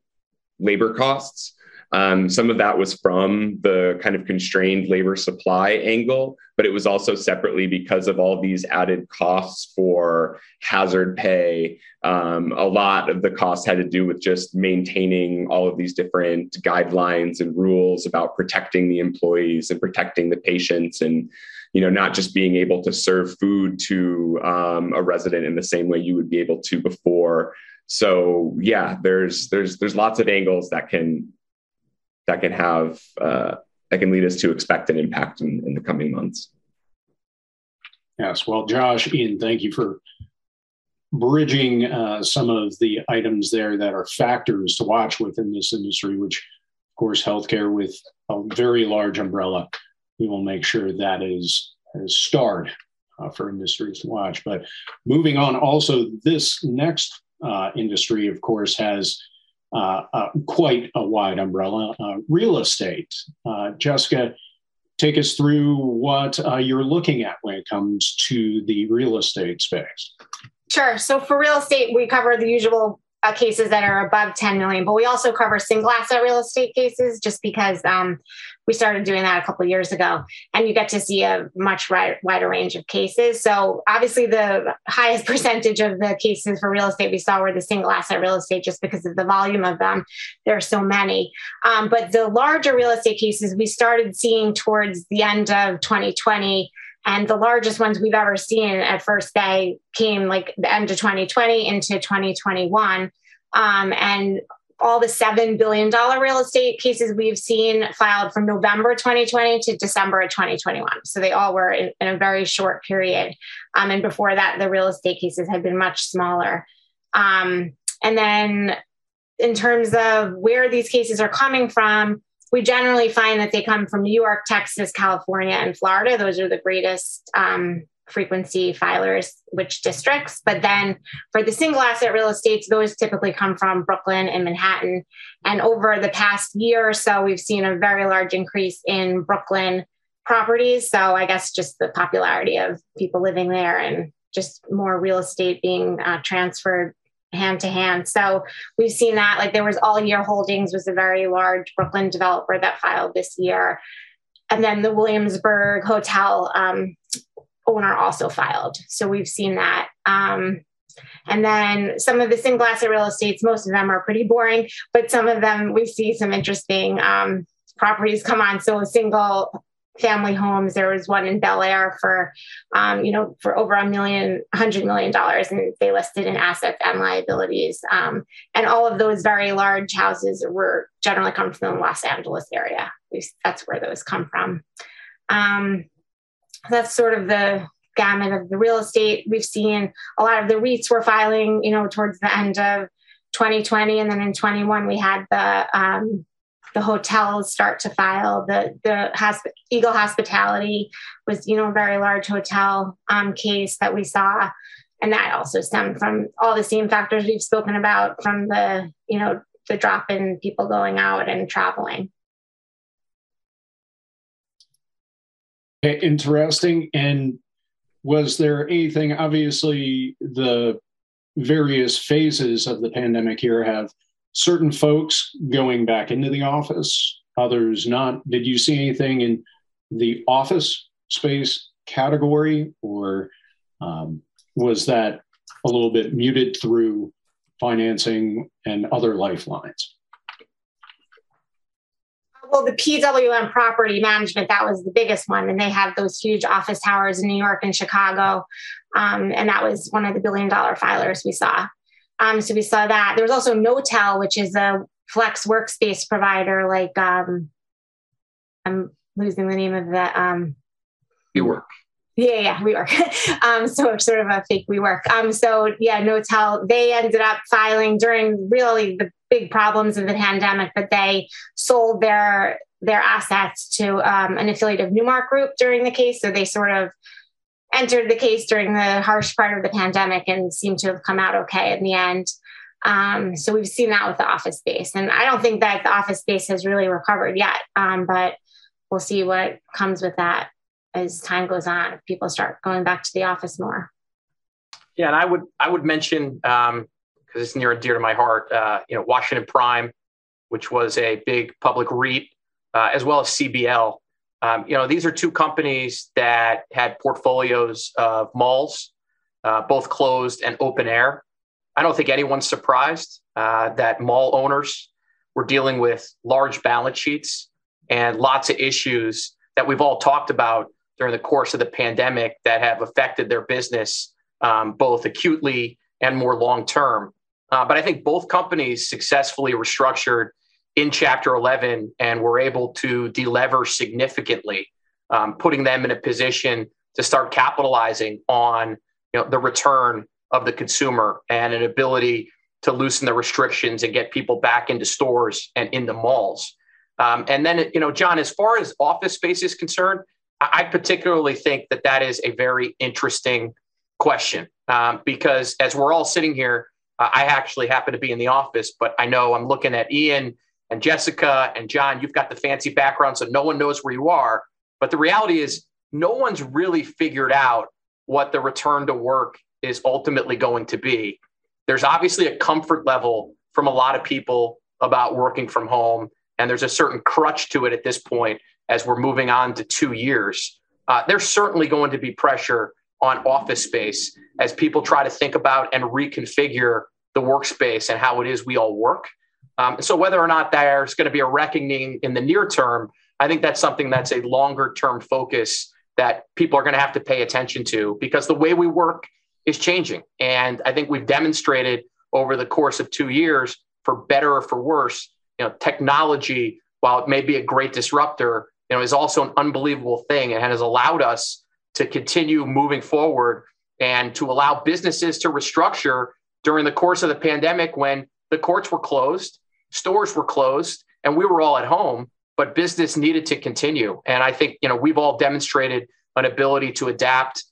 labor costs. Um, some of that was from the kind of constrained labor supply angle, but it was also separately because of all these added costs for hazard pay. Um, a lot of the costs had to do with just maintaining all of these different guidelines and rules about protecting the employees and protecting the patients and you know not just being able to serve food to um, a resident in the same way you would be able to before so yeah there's there's there's lots of angles that can that can have uh, that can lead us to expect an impact in, in the coming months. Yes, well, Josh, Ian, thank you for bridging uh, some of the items there that are factors to watch within this industry, which, of course, healthcare with a very large umbrella. We will make sure that is, is starred uh, for industries to watch. But moving on, also, this next uh, industry, of course, has uh, quite a wide umbrella. Uh, real estate. Uh, Jessica, take us through what uh, you're looking at when it comes to the real estate space. Sure. So for real estate, we cover the usual uh, cases that are above 10 million, but we also cover single asset real estate cases just because um, we started doing that a couple years ago and you get to see a much wider range of cases. So obviously the highest percentage of the cases for real estate we saw were the single asset real estate just because of the volume of them. There are so many. Um, but the larger real estate cases we started seeing towards the end of 2020 and the largest ones we've ever seen at first day came like the end of 2020 into 2021. Um, and all the $7 billion real estate cases we've seen filed from November 2020 to December of 2021. So they all were in, in a very short period. Um, and before that, the real estate cases had been much smaller. Um, and then in terms of where these cases are coming from, we generally find that they come from New York, Texas, California, and Florida. Those are the greatest um, frequency filers, which districts. But then for the single asset real estates, those typically come from Brooklyn and Manhattan. And over the past year or so, we've seen a very large increase in Brooklyn properties. So I guess just the popularity of people living there and just more real estate being uh, transferred hand to hand. So we've seen that. Like there was All Year Holdings was a very large Brooklyn developer that filed this year, and then the Williamsburg Hotel um, owner also filed. So we've seen that. Um, and then some of the single asset real estates, most of them are pretty boring, but some of them we see some interesting um, properties come on. So single family homes. There was one in Bel Air for, um, you know, for over a million, hundred million dollars, and they listed in assets and liabilities. Um, and all of those very large houses were generally come from the Los Angeles area. That's where those come from. That's sort of the gamut of the real estate. We've seen a lot of the REITs were filing, you know, towards the end of 2020, and then in 21 we had the um, the hotels start to file. The the hosp- Eagle Hospitality was, you know, a very large hotel um, case that we saw, and that also stemmed from all the same factors we've spoken about from the, you know, the drop in people going out and traveling. Interesting. And was there anything? Obviously, the various phases of the pandemic here have certain folks going back into the office, others not. Did you see anything in the office space category, or um, was that a little bit muted through financing and other lifelines? Well, the PWM property management, that was the biggest one. And they have those huge office towers in New York and Chicago. Um, and that was one of the billion dollar filers we saw. Um, so we saw that. There was also Knotel, which is a flex workspace provider. Like um, I'm losing the name of the. Um, WeWork. Yeah, yeah, WeWork. um, so sort of a fake WeWork. Um, so yeah, Knotel. They ended up filing during really the big problems of the pandemic, but they sold their their assets to um, an affiliate of Newmark Group during the case. So they sort of entered the case during the harsh part of the pandemic and seem to have come out okay in the end. Um, so we've seen that with the office space. And I don't think that the office space has really recovered yet, um, but we'll see what comes with that as time goes on if people start going back to the office more. Yeah, and I would I would mention because it's near and dear to my heart. Uh, you know, Washington Prime, which was a big public REIT, uh, as well as CBL, um, you know, these are two companies that had portfolios of malls, uh, both closed and open air. I don't think anyone's surprised uh, that mall owners were dealing with large balance sheets and lots of issues that we've all talked about during the course of the pandemic that have affected their business um, both acutely and more long term. Uh, but I think both companies successfully restructured in Chapter 11 and were able to delever significantly, um, putting them in a position to start capitalizing on you know, the return of the consumer and an ability to loosen the restrictions and get people back into stores and into malls. Um, and then, you know, John, as far as office space is concerned, I particularly think that that is a very interesting question um, because as we're all sitting here, I actually happen to be in the office, but I know I'm looking at Ian and Jessica and John, you've got the fancy background, so no one knows where you are. But the reality is, no one's really figured out what the return to work is ultimately going to be. There's obviously a comfort level from a lot of people about working from home, and there's a certain crutch to it at this point as we're moving on to two years. Uh, there's certainly going to be pressure on office space as people try to think about and reconfigure the workspace and how it is we all work. Um, so whether or not there's going to be a reckoning in the near term, I think that's something that's a longer term focus that people are going to have to pay attention to because the way we work is changing. And I think we've demonstrated over the course of two years, for better or for worse, you know, technology, while it may be a great disruptor, you know, is also an unbelievable thing and has allowed us to continue moving forward and to allow businesses to restructure during the course of the pandemic when the courts were closed stores were closed and we were all at home, but business needed to continue. And I think, you know, we've all demonstrated an ability to adapt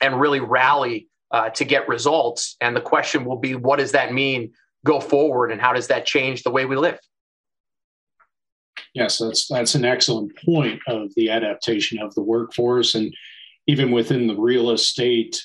and really rally uh, to get results. And the question will be, what does that mean go forward and how does that change the way we live? Yes, that's that's an excellent point of the adaptation of the workforce, and even within the real estate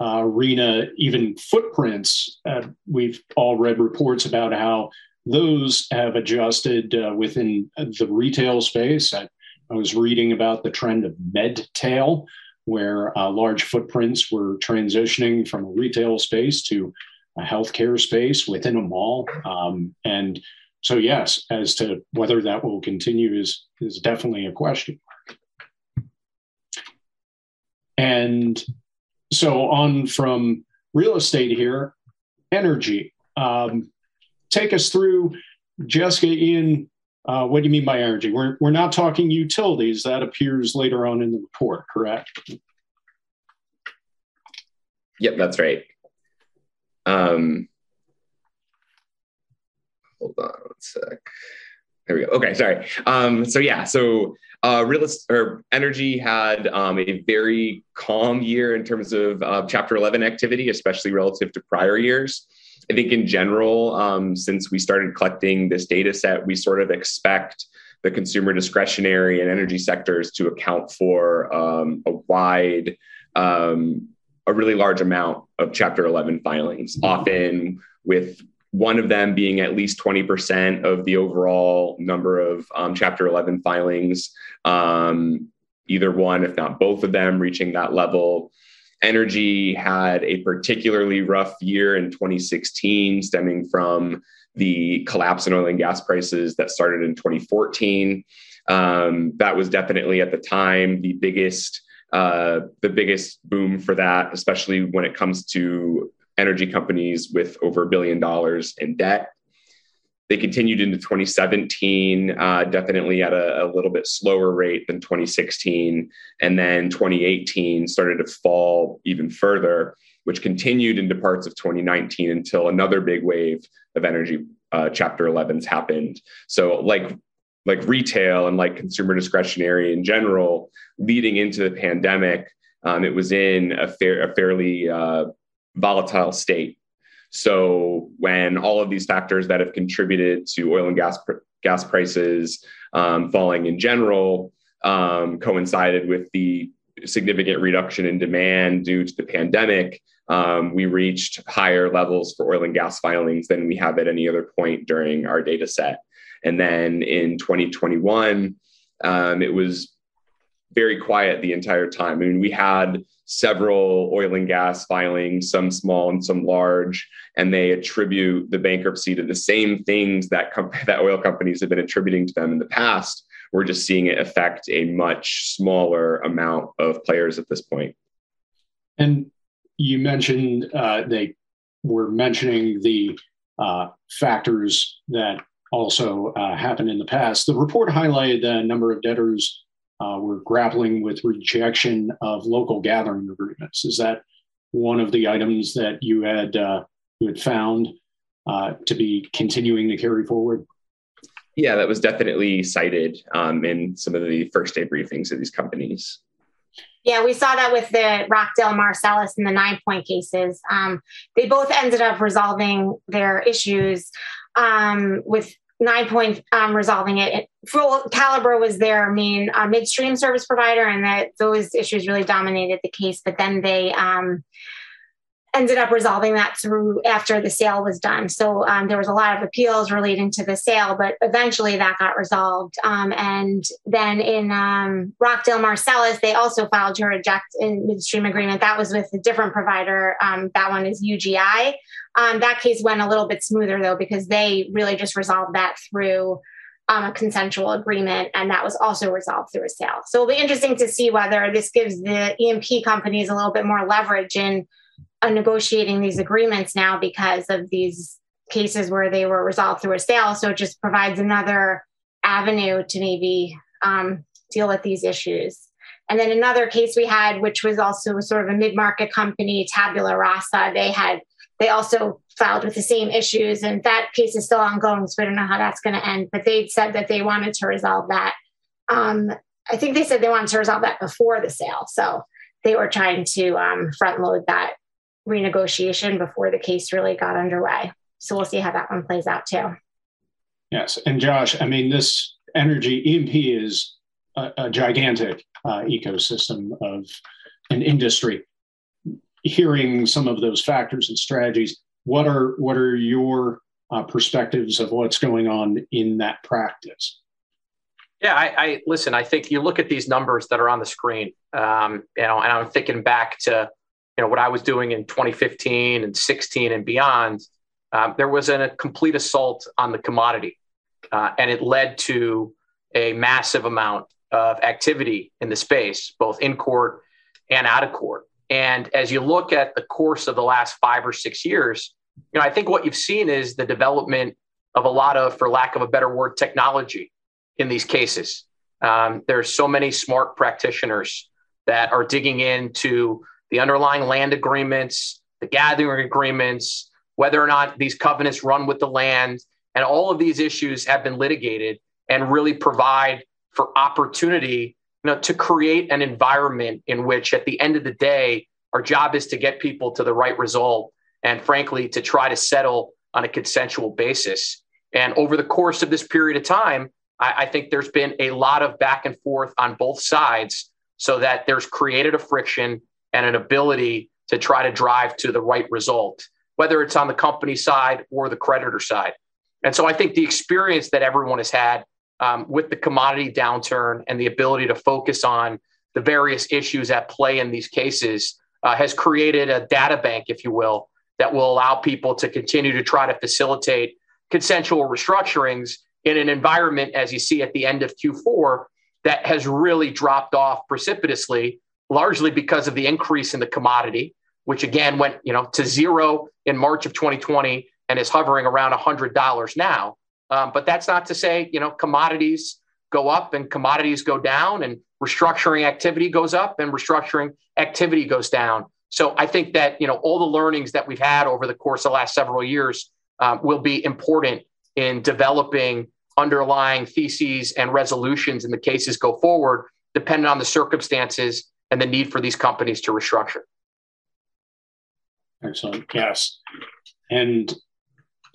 uh, arena, even footprints. Uh, we've all read reports about how those have adjusted uh, within the retail space. I, I, was reading about the trend of medtail, where uh, large footprints were transitioning from a retail space to a healthcare space within a mall, um, and so yes, as to whether that will continue is is definitely a question. And so on from real estate here, energy. Um, take us through, Jessica, Ian. Uh, what do you mean by energy? We're, we're not talking utilities. That appears later on in the report, correct? Yep, that's right. Um, hold on one sec. There we go. Okay, sorry. Um, so yeah, so uh, real or energy had um, a very calm year in terms of uh, Chapter 11 activity, especially relative to prior years. I think in general, um, since we started collecting this data set, we sort of expect the consumer discretionary and energy sectors to account for um, a wide, um, a really large amount of Chapter 11 filings, often with one of them being at least 20% of the overall number of um, Chapter 11 filings, um, either one, if not both of them, reaching that level. Energy had a particularly rough year in 2016, stemming from the collapse in oil and gas prices that started in 2014. Um, that was definitely at the time the biggest uh, the biggest boom for that, especially when it comes to energy companies with over a billion dollars in debt. They continued into 2017, uh, definitely at a, a, little bit slower rate than 2016. And then 2018 started to fall even further, which continued into parts of 2019 until another big wave of energy uh, Chapter 11s happened. So, like like retail and like consumer discretionary in general, leading into the pandemic, um, it was in a, fair, a fairly uh, volatile state. So when all of these factors that have contributed to oil and gas gas prices um, falling in general um, coincided with the significant reduction in demand due to the pandemic, um, we reached higher levels for oil and gas filings than we have at any other point during our data set. And then in 2021, um, it was very quiet the entire time. I mean, we had several oil and gas filings, some small and some large, and they attribute the bankruptcy to the same things that com- that oil companies have been attributing to them in the past. We're just seeing it affect a much smaller amount of players at this point. And you mentioned uh, they were mentioning the uh, factors that also uh, happened in the past. The report highlighted a number of debtors uh, we're grappling with rejection of local gathering agreements. Is that one of the items that you had uh, you had found uh, to be continuing to carry forward? Yeah, that was definitely cited um, in some of the first day briefings of these companies. Yeah, we saw that with the Rockdale Marcellus and the Nine Point cases. Um, they both ended up resolving their issues um, with Nine Point um, resolving it. Full Caliber was their main uh, midstream service provider, and that those issues really dominated the case. But then they um, ended up resolving that through after the sale was done. So um, there was a lot of appeals relating to the sale, but eventually that got resolved. Um, and then in um, Rockdale Marcellus, they also filed to reject a midstream agreement. That was with a different provider. Um, that one is UGI. Um, that case went a little bit smoother though, because they really just resolved that through um, a consensual agreement, and that was also resolved through a sale. So it'll be interesting to see whether this gives the E&P companies a little bit more leverage in negotiating these agreements now because of these cases where they were resolved through a sale. So it just provides another avenue to maybe um, deal with these issues. And then another case we had, which was also sort of a mid-market company, Tabula Rasa, they had they also filed with the same issues, and that case is still ongoing. So I don't know how that's going to end. But they said that they wanted to resolve that. Um, I think they said they wanted to resolve that before the sale. So they were trying to um, front load that renegotiation before the case really got underway. So we'll see how that one plays out too. Yes, and Josh, I mean this energy E&P is a, a gigantic uh, ecosystem of an industry. Hearing some of those factors and strategies, what are what are your uh, perspectives of what's going on in that practice? Yeah, I, I, listen. I think you look at these numbers that are on the screen, um, you know, and I'm thinking back to you know what I was doing in 2015 and 16 and beyond. Um, there was an, a complete assault on the commodity, uh, and it led to a massive amount of activity in the space, both in court and out of court. And as you look at the course of the last five or six years, you know, I think what you've seen is the development of a lot of, for lack of a better word, technology in these cases. Um, there's so many smart practitioners that are digging into the underlying land agreements, the gathering agreements, whether or not these covenants run with the land, and all of these issues have been litigated and really provide for opportunity you know, to create an environment in which, at the end of the day, our job is to get people to the right result and, frankly, to try to settle on a consensual basis. And over the course of this period of time, I, I think there's been a lot of back and forth on both sides so that there's created a friction and an ability to try to drive to the right result, whether it's on the company side or the creditor side. And so I think the experience that everyone has had um, with the commodity downturn and the ability to focus on the various issues at play in these cases uh, has created a data bank, if you will, that will allow people to continue to try to facilitate consensual restructurings in an environment, as you see at the end of Q4, that has really dropped off precipitously, largely because of the increase in the commodity, which again went you know to zero in March of 2020 and is hovering around $100 now. Um, but that's not to say, you know, commodities go up and commodities go down and restructuring activity goes up and restructuring activity goes down. So I think that, you know, all the learnings that we've had over the course of the last several years um, will be important in developing underlying theses and resolutions in the cases go forward, depending on the circumstances and the need for these companies to restructure. Excellent. Yes. And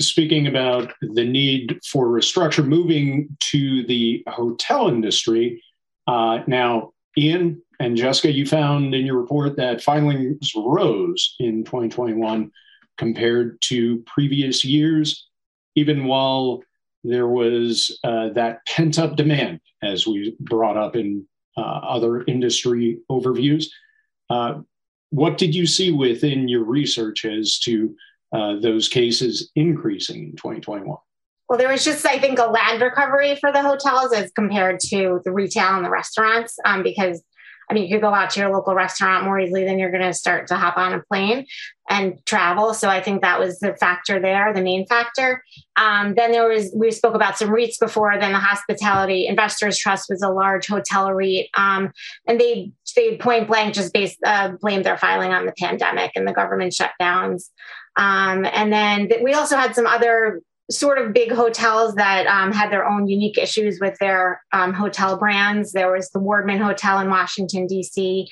speaking about the need for restructure, moving to the hotel industry. Uh, now, Ian and Jessica, you found in your report that filings rose in 2021 compared to previous years, even while there was uh, that pent up demand, as we brought up in other industry overviews. Uh, what did you see within your research as to uh, those cases increasing in 2021? Well, there was just, I think, a land recovery for the hotels as compared to the retail and the restaurants, um, because I mean, you could go out to your local restaurant more easily than you're going to start to hop on a plane and travel. So I think that was the factor there, the main factor. Um, then there was, we spoke about some REITs before, then the Hospitality Investors Trust was a large hotel REIT. Um, and they, they point blank just based, uh, blamed their filing on the pandemic and the government shutdowns. Um, and then we also had some other sort of big hotels that um, had their own unique issues with their um, hotel brands. There was the Wardman Hotel in Washington, D.C.,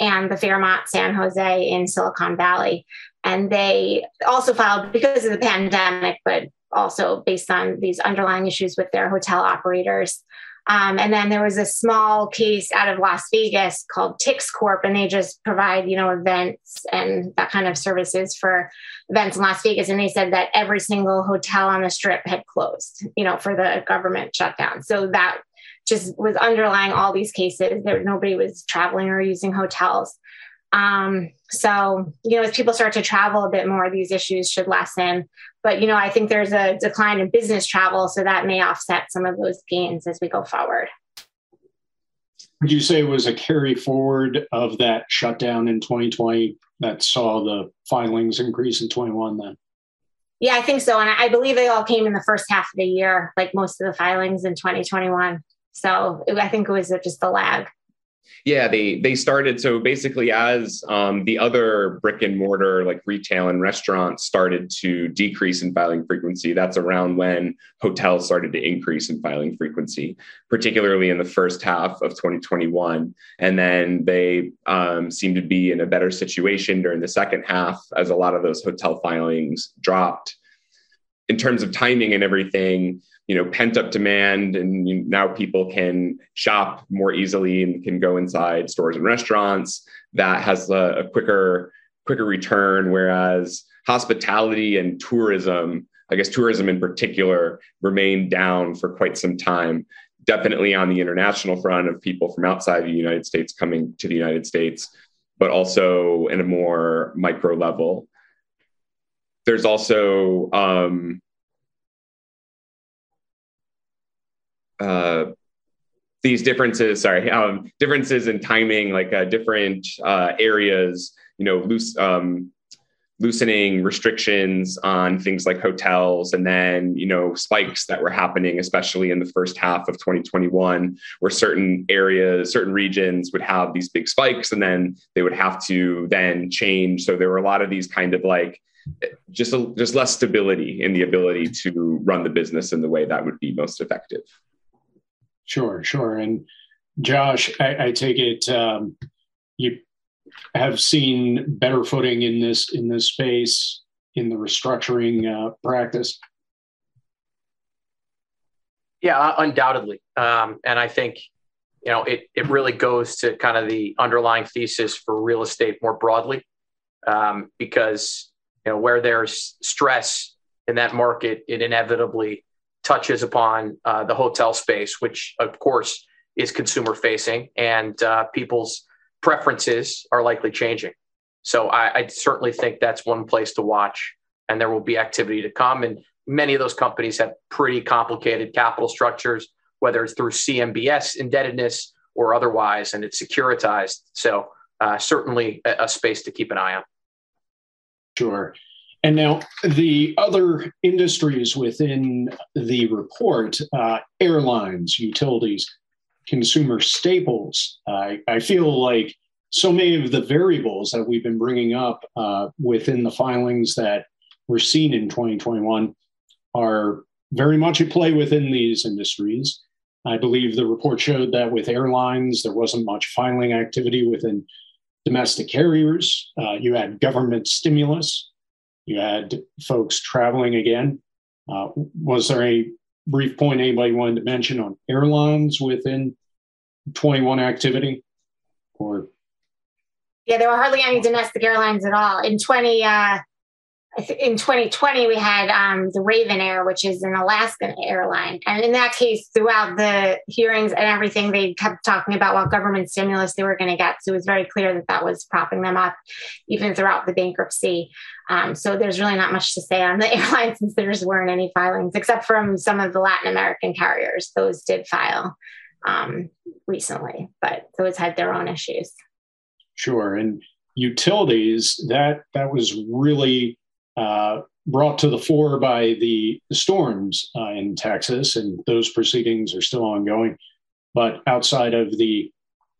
and the Fairmont San Jose in Silicon Valley. And they also filed because of the pandemic, but also based on these underlying issues with their hotel operators. Um, and then there was a small case out of Las Vegas called Tix Corp, and they just provide, you know, events and that kind of services for events in Las Vegas. And they said that every single hotel on the strip had closed, you know, for the government shutdown. So that just was underlying all these cases. There nobody was traveling or using hotels. Um, so, you know, as people start to travel a bit more, these issues should lessen. But, you know, I think there's a decline in business travel. So that may offset some of those gains as we go forward. Would you say it was a carry forward of that shutdown in 2020 that saw the filings increase in 21 then? Yeah, I think so. And I believe they all came in the first half of the year, like most of the filings in 2021. So I think it was just a lag. Yeah, they they started so basically as um, the other brick and mortar like retail and restaurants started to decrease in filing frequency. That's around when hotels started to increase in filing frequency, particularly in the first half of 2021. And then they um, seemed to be in a better situation during the second half as a lot of those hotel filings dropped. In terms of timing and everything, you know pent up demand and you, now people can shop more easily and can go inside stores and restaurants that has a, a quicker quicker return. Whereas hospitality and tourism i guess tourism in particular remained down for quite some time definitely on the international front of people from outside the united states coming to the united states but also in a more micro level. There's also um, uh, these differences sorry um, differences in timing like uh, different uh, areas you know loose um, loosening restrictions on things like hotels and then you know spikes that were happening especially in the first half of 2021 where certain areas certain regions would have these big spikes and then they would have to then change. So there were a lot of these kind of like just a, just less stability in the ability to run the business in the way that would be most effective Sure, sure. And Josh, I, I take it um, you have seen better footing in this in this space in the restructuring uh, practice. Yeah, undoubtedly. Um, and I think you know it it really goes to kind of the underlying thesis for real estate more broadly, um, because you know where there's stress in that market, it inevitably touches upon uh, the hotel space, which of course is consumer facing, and uh, people's preferences are likely changing. So I, I, certainly think that's one place to watch, and there will be activity to come. And many of those companies have pretty complicated capital structures, whether it's through CMBS indebtedness or otherwise, and it's securitized. So uh, certainly a, a space to keep an eye on. Sure. And now the other industries within the report uh, airlines, utilities, consumer staples. Uh, I feel like so many of the variables that we've been bringing up uh, within the filings that were seen in 2021 are very much at play within these industries. I believe the report showed that with airlines, there wasn't much filing activity within domestic carriers. Uh, you had government stimulus you had folks traveling again. Uh, was there a brief point anybody wanted to mention on airlines within 21 activity? Or yeah, there were hardly any domestic airlines at all in 20. Uh, in 2020 we had um, the RavnAir, which is an Alaskan airline, and in that case, throughout the hearings and everything, they kept talking about what government stimulus they were going to get. So it was very clear that that was propping them up, even throughout the bankruptcy. Um, so there's really not much to say on the airline since there just weren't any filings, except from some of the Latin American carriers. Those did file um, recently, but those had their own issues. Sure, and utilities that that was really uh, brought to the fore by the, storms uh, in Texas, and those proceedings are still ongoing. But outside of the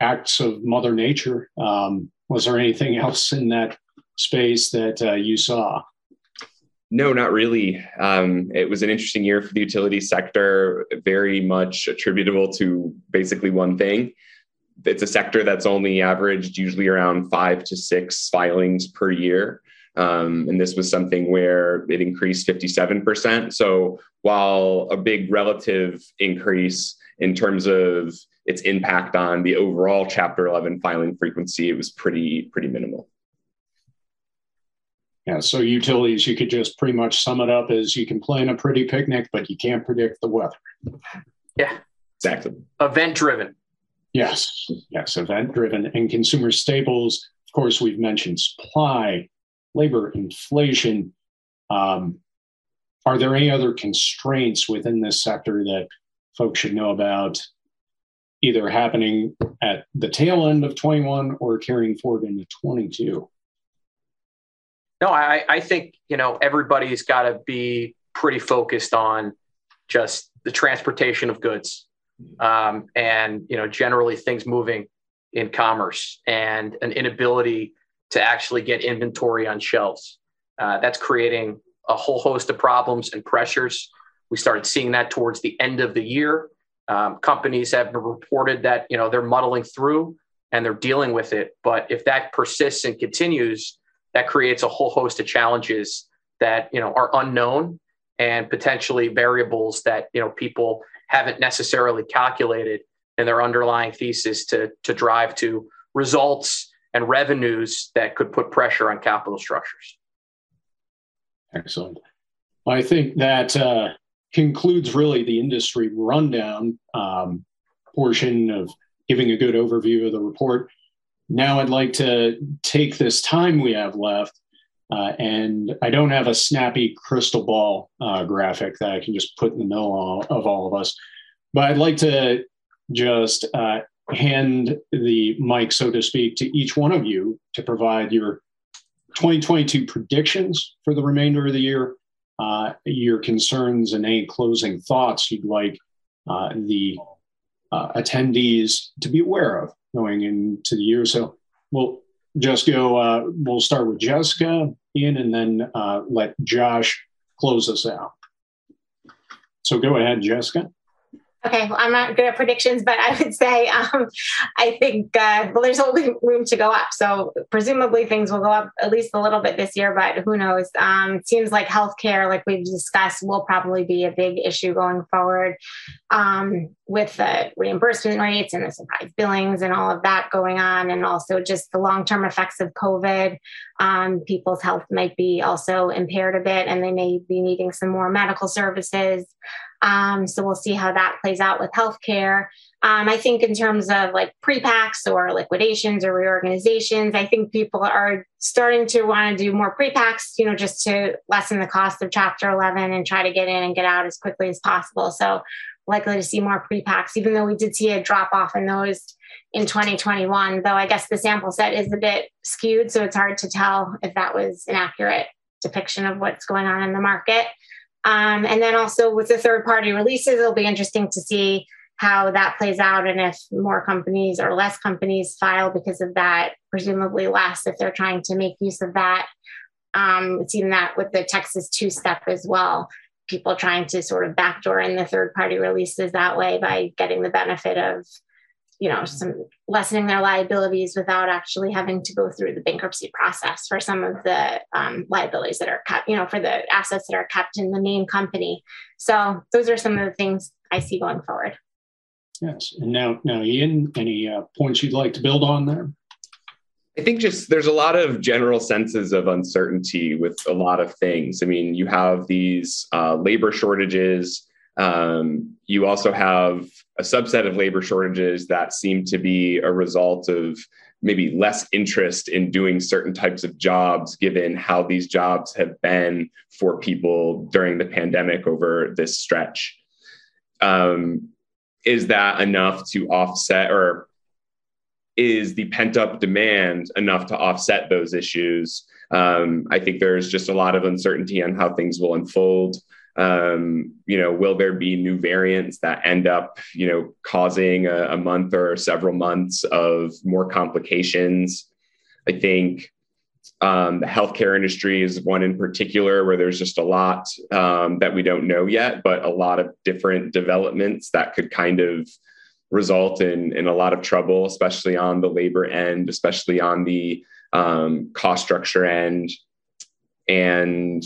acts of Mother Nature, um, was there anything else in that space that uh, you saw? No, not really. Um, it was an interesting year for the utility sector, very much attributable to basically one thing. It's a sector that's only averaged usually around five to six filings per year. Um, and this was something where it increased 57%. So while a big relative increase in terms of its impact on the overall Chapter 11 filing frequency, it was pretty pretty minimal. Yeah, so utilities, you could just pretty much sum it up as you can plan a pretty picnic, but you can't predict the weather. Yeah, exactly. Event driven. Yes, yes, event driven. And consumer staples, of course, we've mentioned supply, labor inflation. Um, are there any other constraints within this sector that folks should know about, either happening at the tail end of 21 or carrying forward into 22? No, I, I think you know everybody's got to be pretty focused on just the transportation of goods, um, and you know generally things moving in commerce and an inability to actually get inventory on shelves. Uh, that's creating a whole host of problems and pressures. We started seeing that towards the end of the year. Um, companies have reported that you know they're muddling through and they're dealing with it. But if that persists and continues, that creates a whole host of challenges that you know are unknown and potentially variables that you know people haven't necessarily calculated in their underlying thesis to to drive to results and revenues that could put pressure on capital structures. Excellent. I think that uh, concludes really the industry rundown um, portion of giving a good overview of the report. Now I'd like to take this time we have left, uh, and I don't have a snappy crystal ball uh, graphic that I can just put in the middle of all of us, but I'd like to just uh, hand the mic, so to speak, to each one of you to provide your 2022 predictions for the remainder of the year, uh, your concerns, and any closing thoughts you'd like uh, the uh, attendees to be aware of going into the year. So we'll just go, uh, we'll start with Jessica, Ian, and then uh, let Josh close us out. So go ahead, Jessica. Okay, well, I'm not good at predictions, but I would say um, I think uh, well, there's only room to go up. So presumably things will go up at least a little bit this year, but who knows? Um, seems like healthcare, like we've discussed, will probably be a big issue going forward um, with the reimbursement rates and the surprise billings and all of that going on, and also just the long-term effects of COVID. Um, people's health might be also impaired a bit, and they may be needing some more medical services. Um, so we'll see how that plays out with healthcare. Um, I think in terms of like pre-packs or liquidations or reorganizations, I think people are starting to want to do more pre-packs, you know, just to lessen the cost of Chapter 11 and try to get in and get out as quickly as possible. So likely to see more pre-packs, even though we did see a drop off in those in 2021. Though I guess the sample set is a bit skewed, so it's hard to tell if that was an accurate depiction of what's going on in the market. Um, and then also with the third party releases, it'll be interesting to see how that plays out and if more companies or less companies file because of that, presumably less if they're trying to make use of that. Um, seen that with the Texas two step as well. People trying to sort of backdoor in the third party releases that way by getting the benefit of you know some lessening their liabilities without actually having to go through the bankruptcy process for some of the um, liabilities that are kept you know for the assets that are kept in the main company. So those are some of the things i see going forward. Yes. And now now ian any uh, points you'd like to build on there? I think just there's a lot of general senses of uncertainty with a lot of things. I mean, you have these uh, labor shortages um, you also have a subset of labor shortages that seem to be a result of maybe less interest in doing certain types of jobs given how these jobs have been for people during the pandemic over this stretch. Um, is that enough to offset or is the pent up demand enough to offset those issues? Um, I think there's just a lot of uncertainty on how things will unfold. Um, you know, will there be new variants that end up, you know, causing a, a month or several months of more complications? I think um, the healthcare industry is one in particular where there's just a lot um, that we don't know yet, but a lot of different developments that could kind of result in, in a lot of trouble, especially on the labor end, especially on the um, cost structure end. And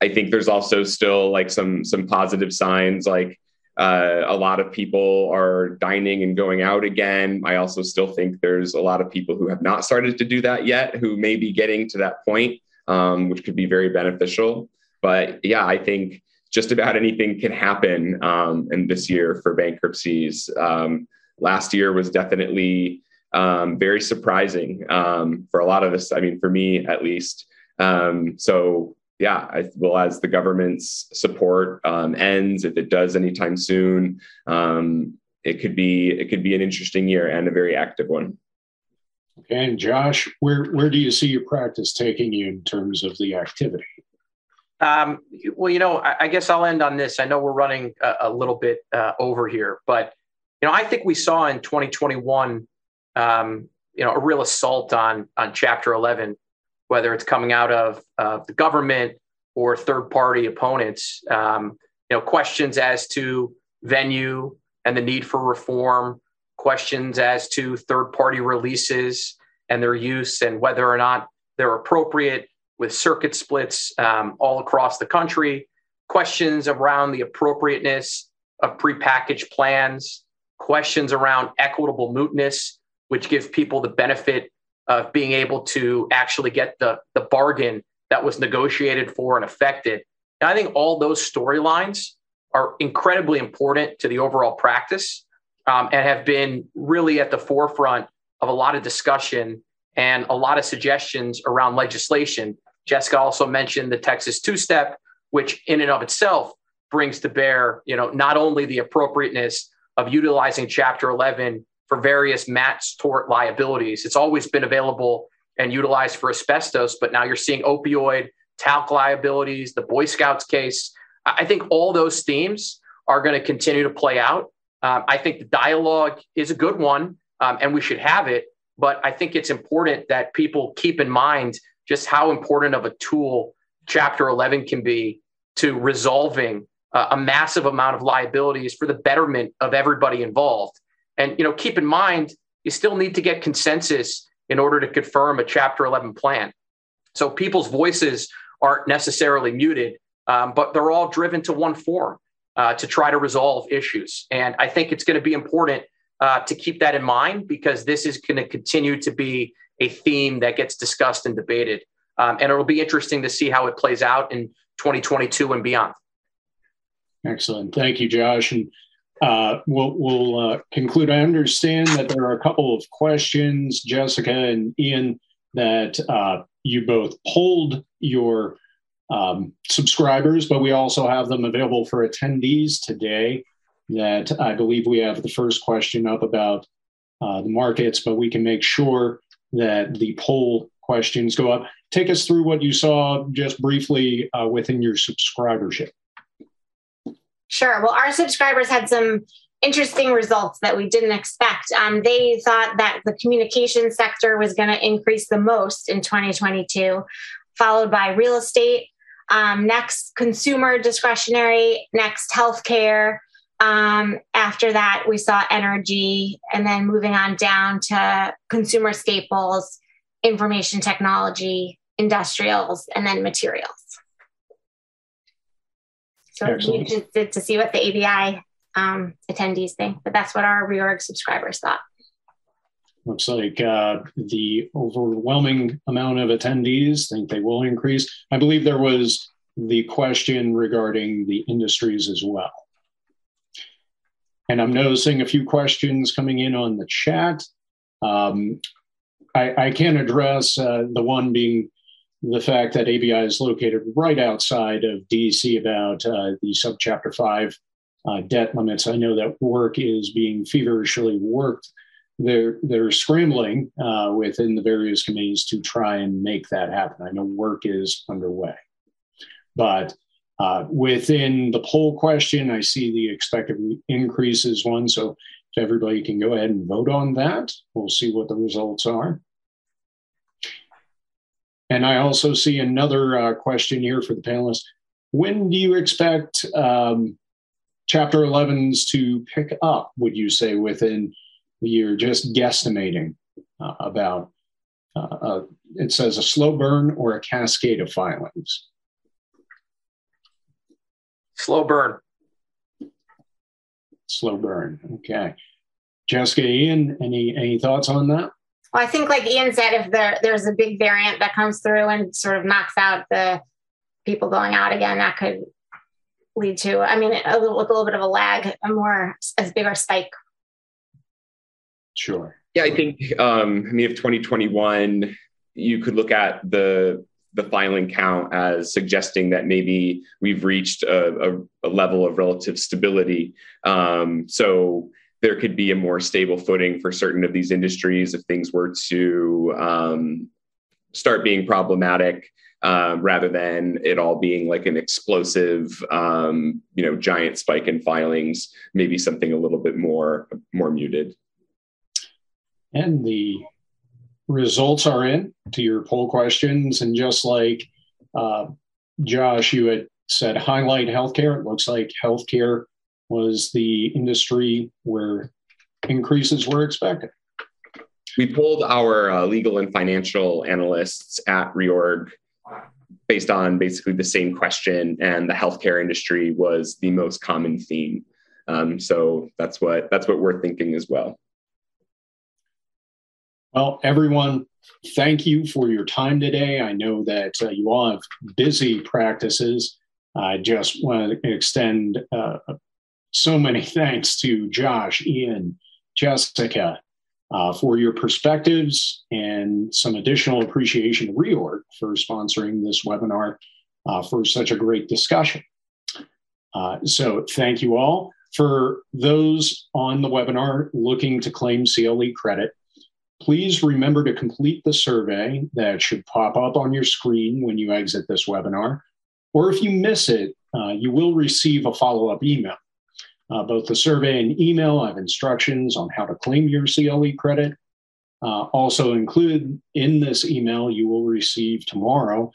I think there's also still like some some positive signs like uh, a lot of people are dining and going out again. I also still think there's a lot of people who have not started to do that yet, who may be getting to that point, um, which could be very beneficial. But yeah, I think just about anything can happen um, in this year for bankruptcies. Um, last year was definitely um, very surprising um, for a lot of us. I mean, for me at least. Um, so yeah, I, well, as the government's support um, ends, if it does anytime soon, um, it could be it could be an interesting year and a very active one. Okay, and Josh, where where do you see your practice taking you in terms of the activity? Um, well, you know, I, I, guess I'll end on this. I know we're running a, a little bit uh, over here, but you know, I think we saw in 2021, um, you know, a real assault on on Chapter 11 whether it's coming out of uh, the government or third party opponents. Um, you know, questions as to venue and the need for reform, questions as to third party releases and their use and whether or not they're appropriate with circuit splits um, all across the country. questions around the appropriateness of prepackaged plans, questions around equitable mootness, which gives people the benefit of being able to actually get the, the bargain that was negotiated for and affected. And I think all those storylines are incredibly important to the overall practice um, and have been really at the forefront of a lot of discussion and a lot of suggestions around legislation. Jessica also mentioned the Texas two step, which in and of itself brings to bear, you know, not only the appropriateness of utilizing Chapter 11 for various mass tort liabilities. It's always been available and utilized for asbestos, but now you're seeing opioid, talc liabilities, the Boy Scouts case. I think all those themes are going to continue to play out. Um, I think the dialogue is a good one, um, and we should have it. But I think it's important that people keep in mind just how important of a tool Chapter 11 can be to resolving uh, a massive amount of liabilities for the betterment of everybody involved. And you know, keep in mind, you still need to get consensus in order to confirm a Chapter 11 plan. So people's voices aren't necessarily muted, um, but they're all driven to one form uh, to try to resolve issues. And I think it's going to be important uh, to keep that in mind because this is going to continue to be a theme that gets discussed and debated. Um, and it'll be interesting to see how it plays out in 2022 and beyond. Excellent. Thank you, Josh. And uh, we'll, we'll uh, conclude. I understand that there are a couple of questions, Jessica and Ian, that uh, you both polled your um, subscribers, but we also have them available for attendees today. That I believe we have the first question up about uh, the markets, but we can make sure that the poll questions go up. Take us through what you saw just briefly uh, within your subscribership. Sure. Well, our subscribers had some interesting results that we didn't expect. Um, they thought that the communication sector was going to increase the most in 2022, followed by real estate, um, next consumer discretionary, next healthcare. Um, after that, we saw energy, and then moving on down to consumer staples, information technology, industrials, and then materials. So Excellent. you to, to see what the ABI um, attendees think, but that's what our reorg subscribers thought. Looks like uh, the overwhelming amount of attendees think they will increase. I believe there was the question regarding the industries as well. And I'm noticing a few questions coming in on the chat. Um, I, I, can address uh, the one being the fact that ABI is located right outside of DC about uh, the subchapter 5 uh, debt limits. I know that work is being feverishly worked. They're, they're scrambling uh, within the various committees to try and make that happen. I know work is underway. But uh, within the poll question, I see the expected increase is one. So if everybody can go ahead and vote on that, we'll see what the results are. And I also see another uh, question here for the panelists. When do you expect um, Chapter 11s to pick up, would you say, within the year? Just guesstimating uh, about, uh, uh, it says a slow burn or a cascade of filings? Slow burn. Slow burn. Okay. Jessica, Ian, any, any thoughts on that? Well, I think, like Ian said, if there, there's a big variant that comes through and sort of knocks out the people going out again, that could lead to, I mean, a little, a little bit of a lag, a more as bigger spike. Sure. Yeah, I think. Um, I mean, if 2021, you could look at the the filing count as suggesting that maybe we've reached a, a, a level of relative stability. Um, so there could be a more stable footing for certain of these industries if things were to um, start being problematic um, rather than it all being like an explosive um, you know giant spike in filings maybe something a little bit more more muted. And the results are in to your poll questions and just like uh, josh you had said highlight healthcare. It looks like healthcare was the industry where increases were expected. We pulled our uh, legal and financial analysts at Reorg based on basically the same question, and the healthcare industry was the most common theme. Um, so that's what that's what we're thinking as well. Well, everyone, thank you for your time today. I know that uh, you all have busy practices. I just want to extend uh, so many thanks to Josh, Ian, Jessica, uh, for your perspectives and some additional appreciation to Reorg for sponsoring this webinar uh, for such a great discussion. Uh, so thank you all. For those on the webinar looking to claim CLE credit, please remember to complete the survey that should pop up on your screen when you exit this webinar. Or if you miss it, uh, you will receive a follow-up email. Uh, both the survey and email have instructions on how to claim your CLE credit. Uh, also included in this email you will receive tomorrow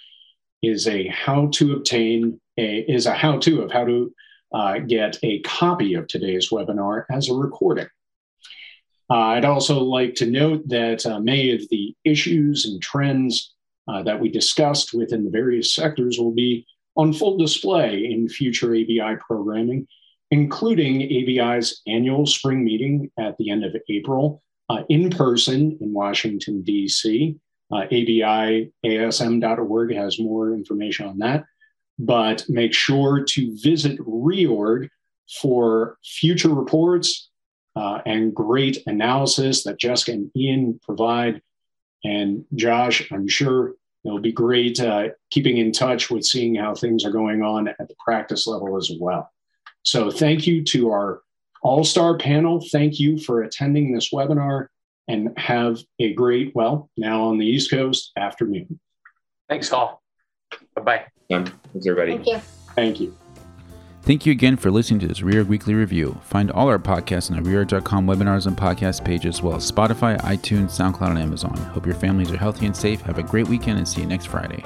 is a how to obtain a is a how to of how to uh, get a copy of today's webinar as a recording. Uh, I'd also like to note that uh, many of the issues and trends uh, that we discussed within the various sectors will be on full display in future ABI programming including ABI's annual spring meeting at the end of April uh, in person in Washington, D.C. Uh, ABIASM.org has more information on that. But make sure to visit Reorg for future reports uh, and great analysis that Jessica and Ian provide. And Josh, I'm sure it'll be great uh, keeping in touch with seeing how things are going on at the practice level as well. So thank you to our all-star panel. Thank you for attending this webinar and have a great, well, now on the East Coast afternoon. Thanks, Hall. Bye-bye. Thanks, everybody. Thank you. Thank you. Thank you again for listening to this Reorg Weekly Review. Find all our podcasts on the Reorg.com webinars and podcast page, as well as Spotify, iTunes, SoundCloud, and Amazon. Hope your families are healthy and safe. Have a great weekend and see you next Friday.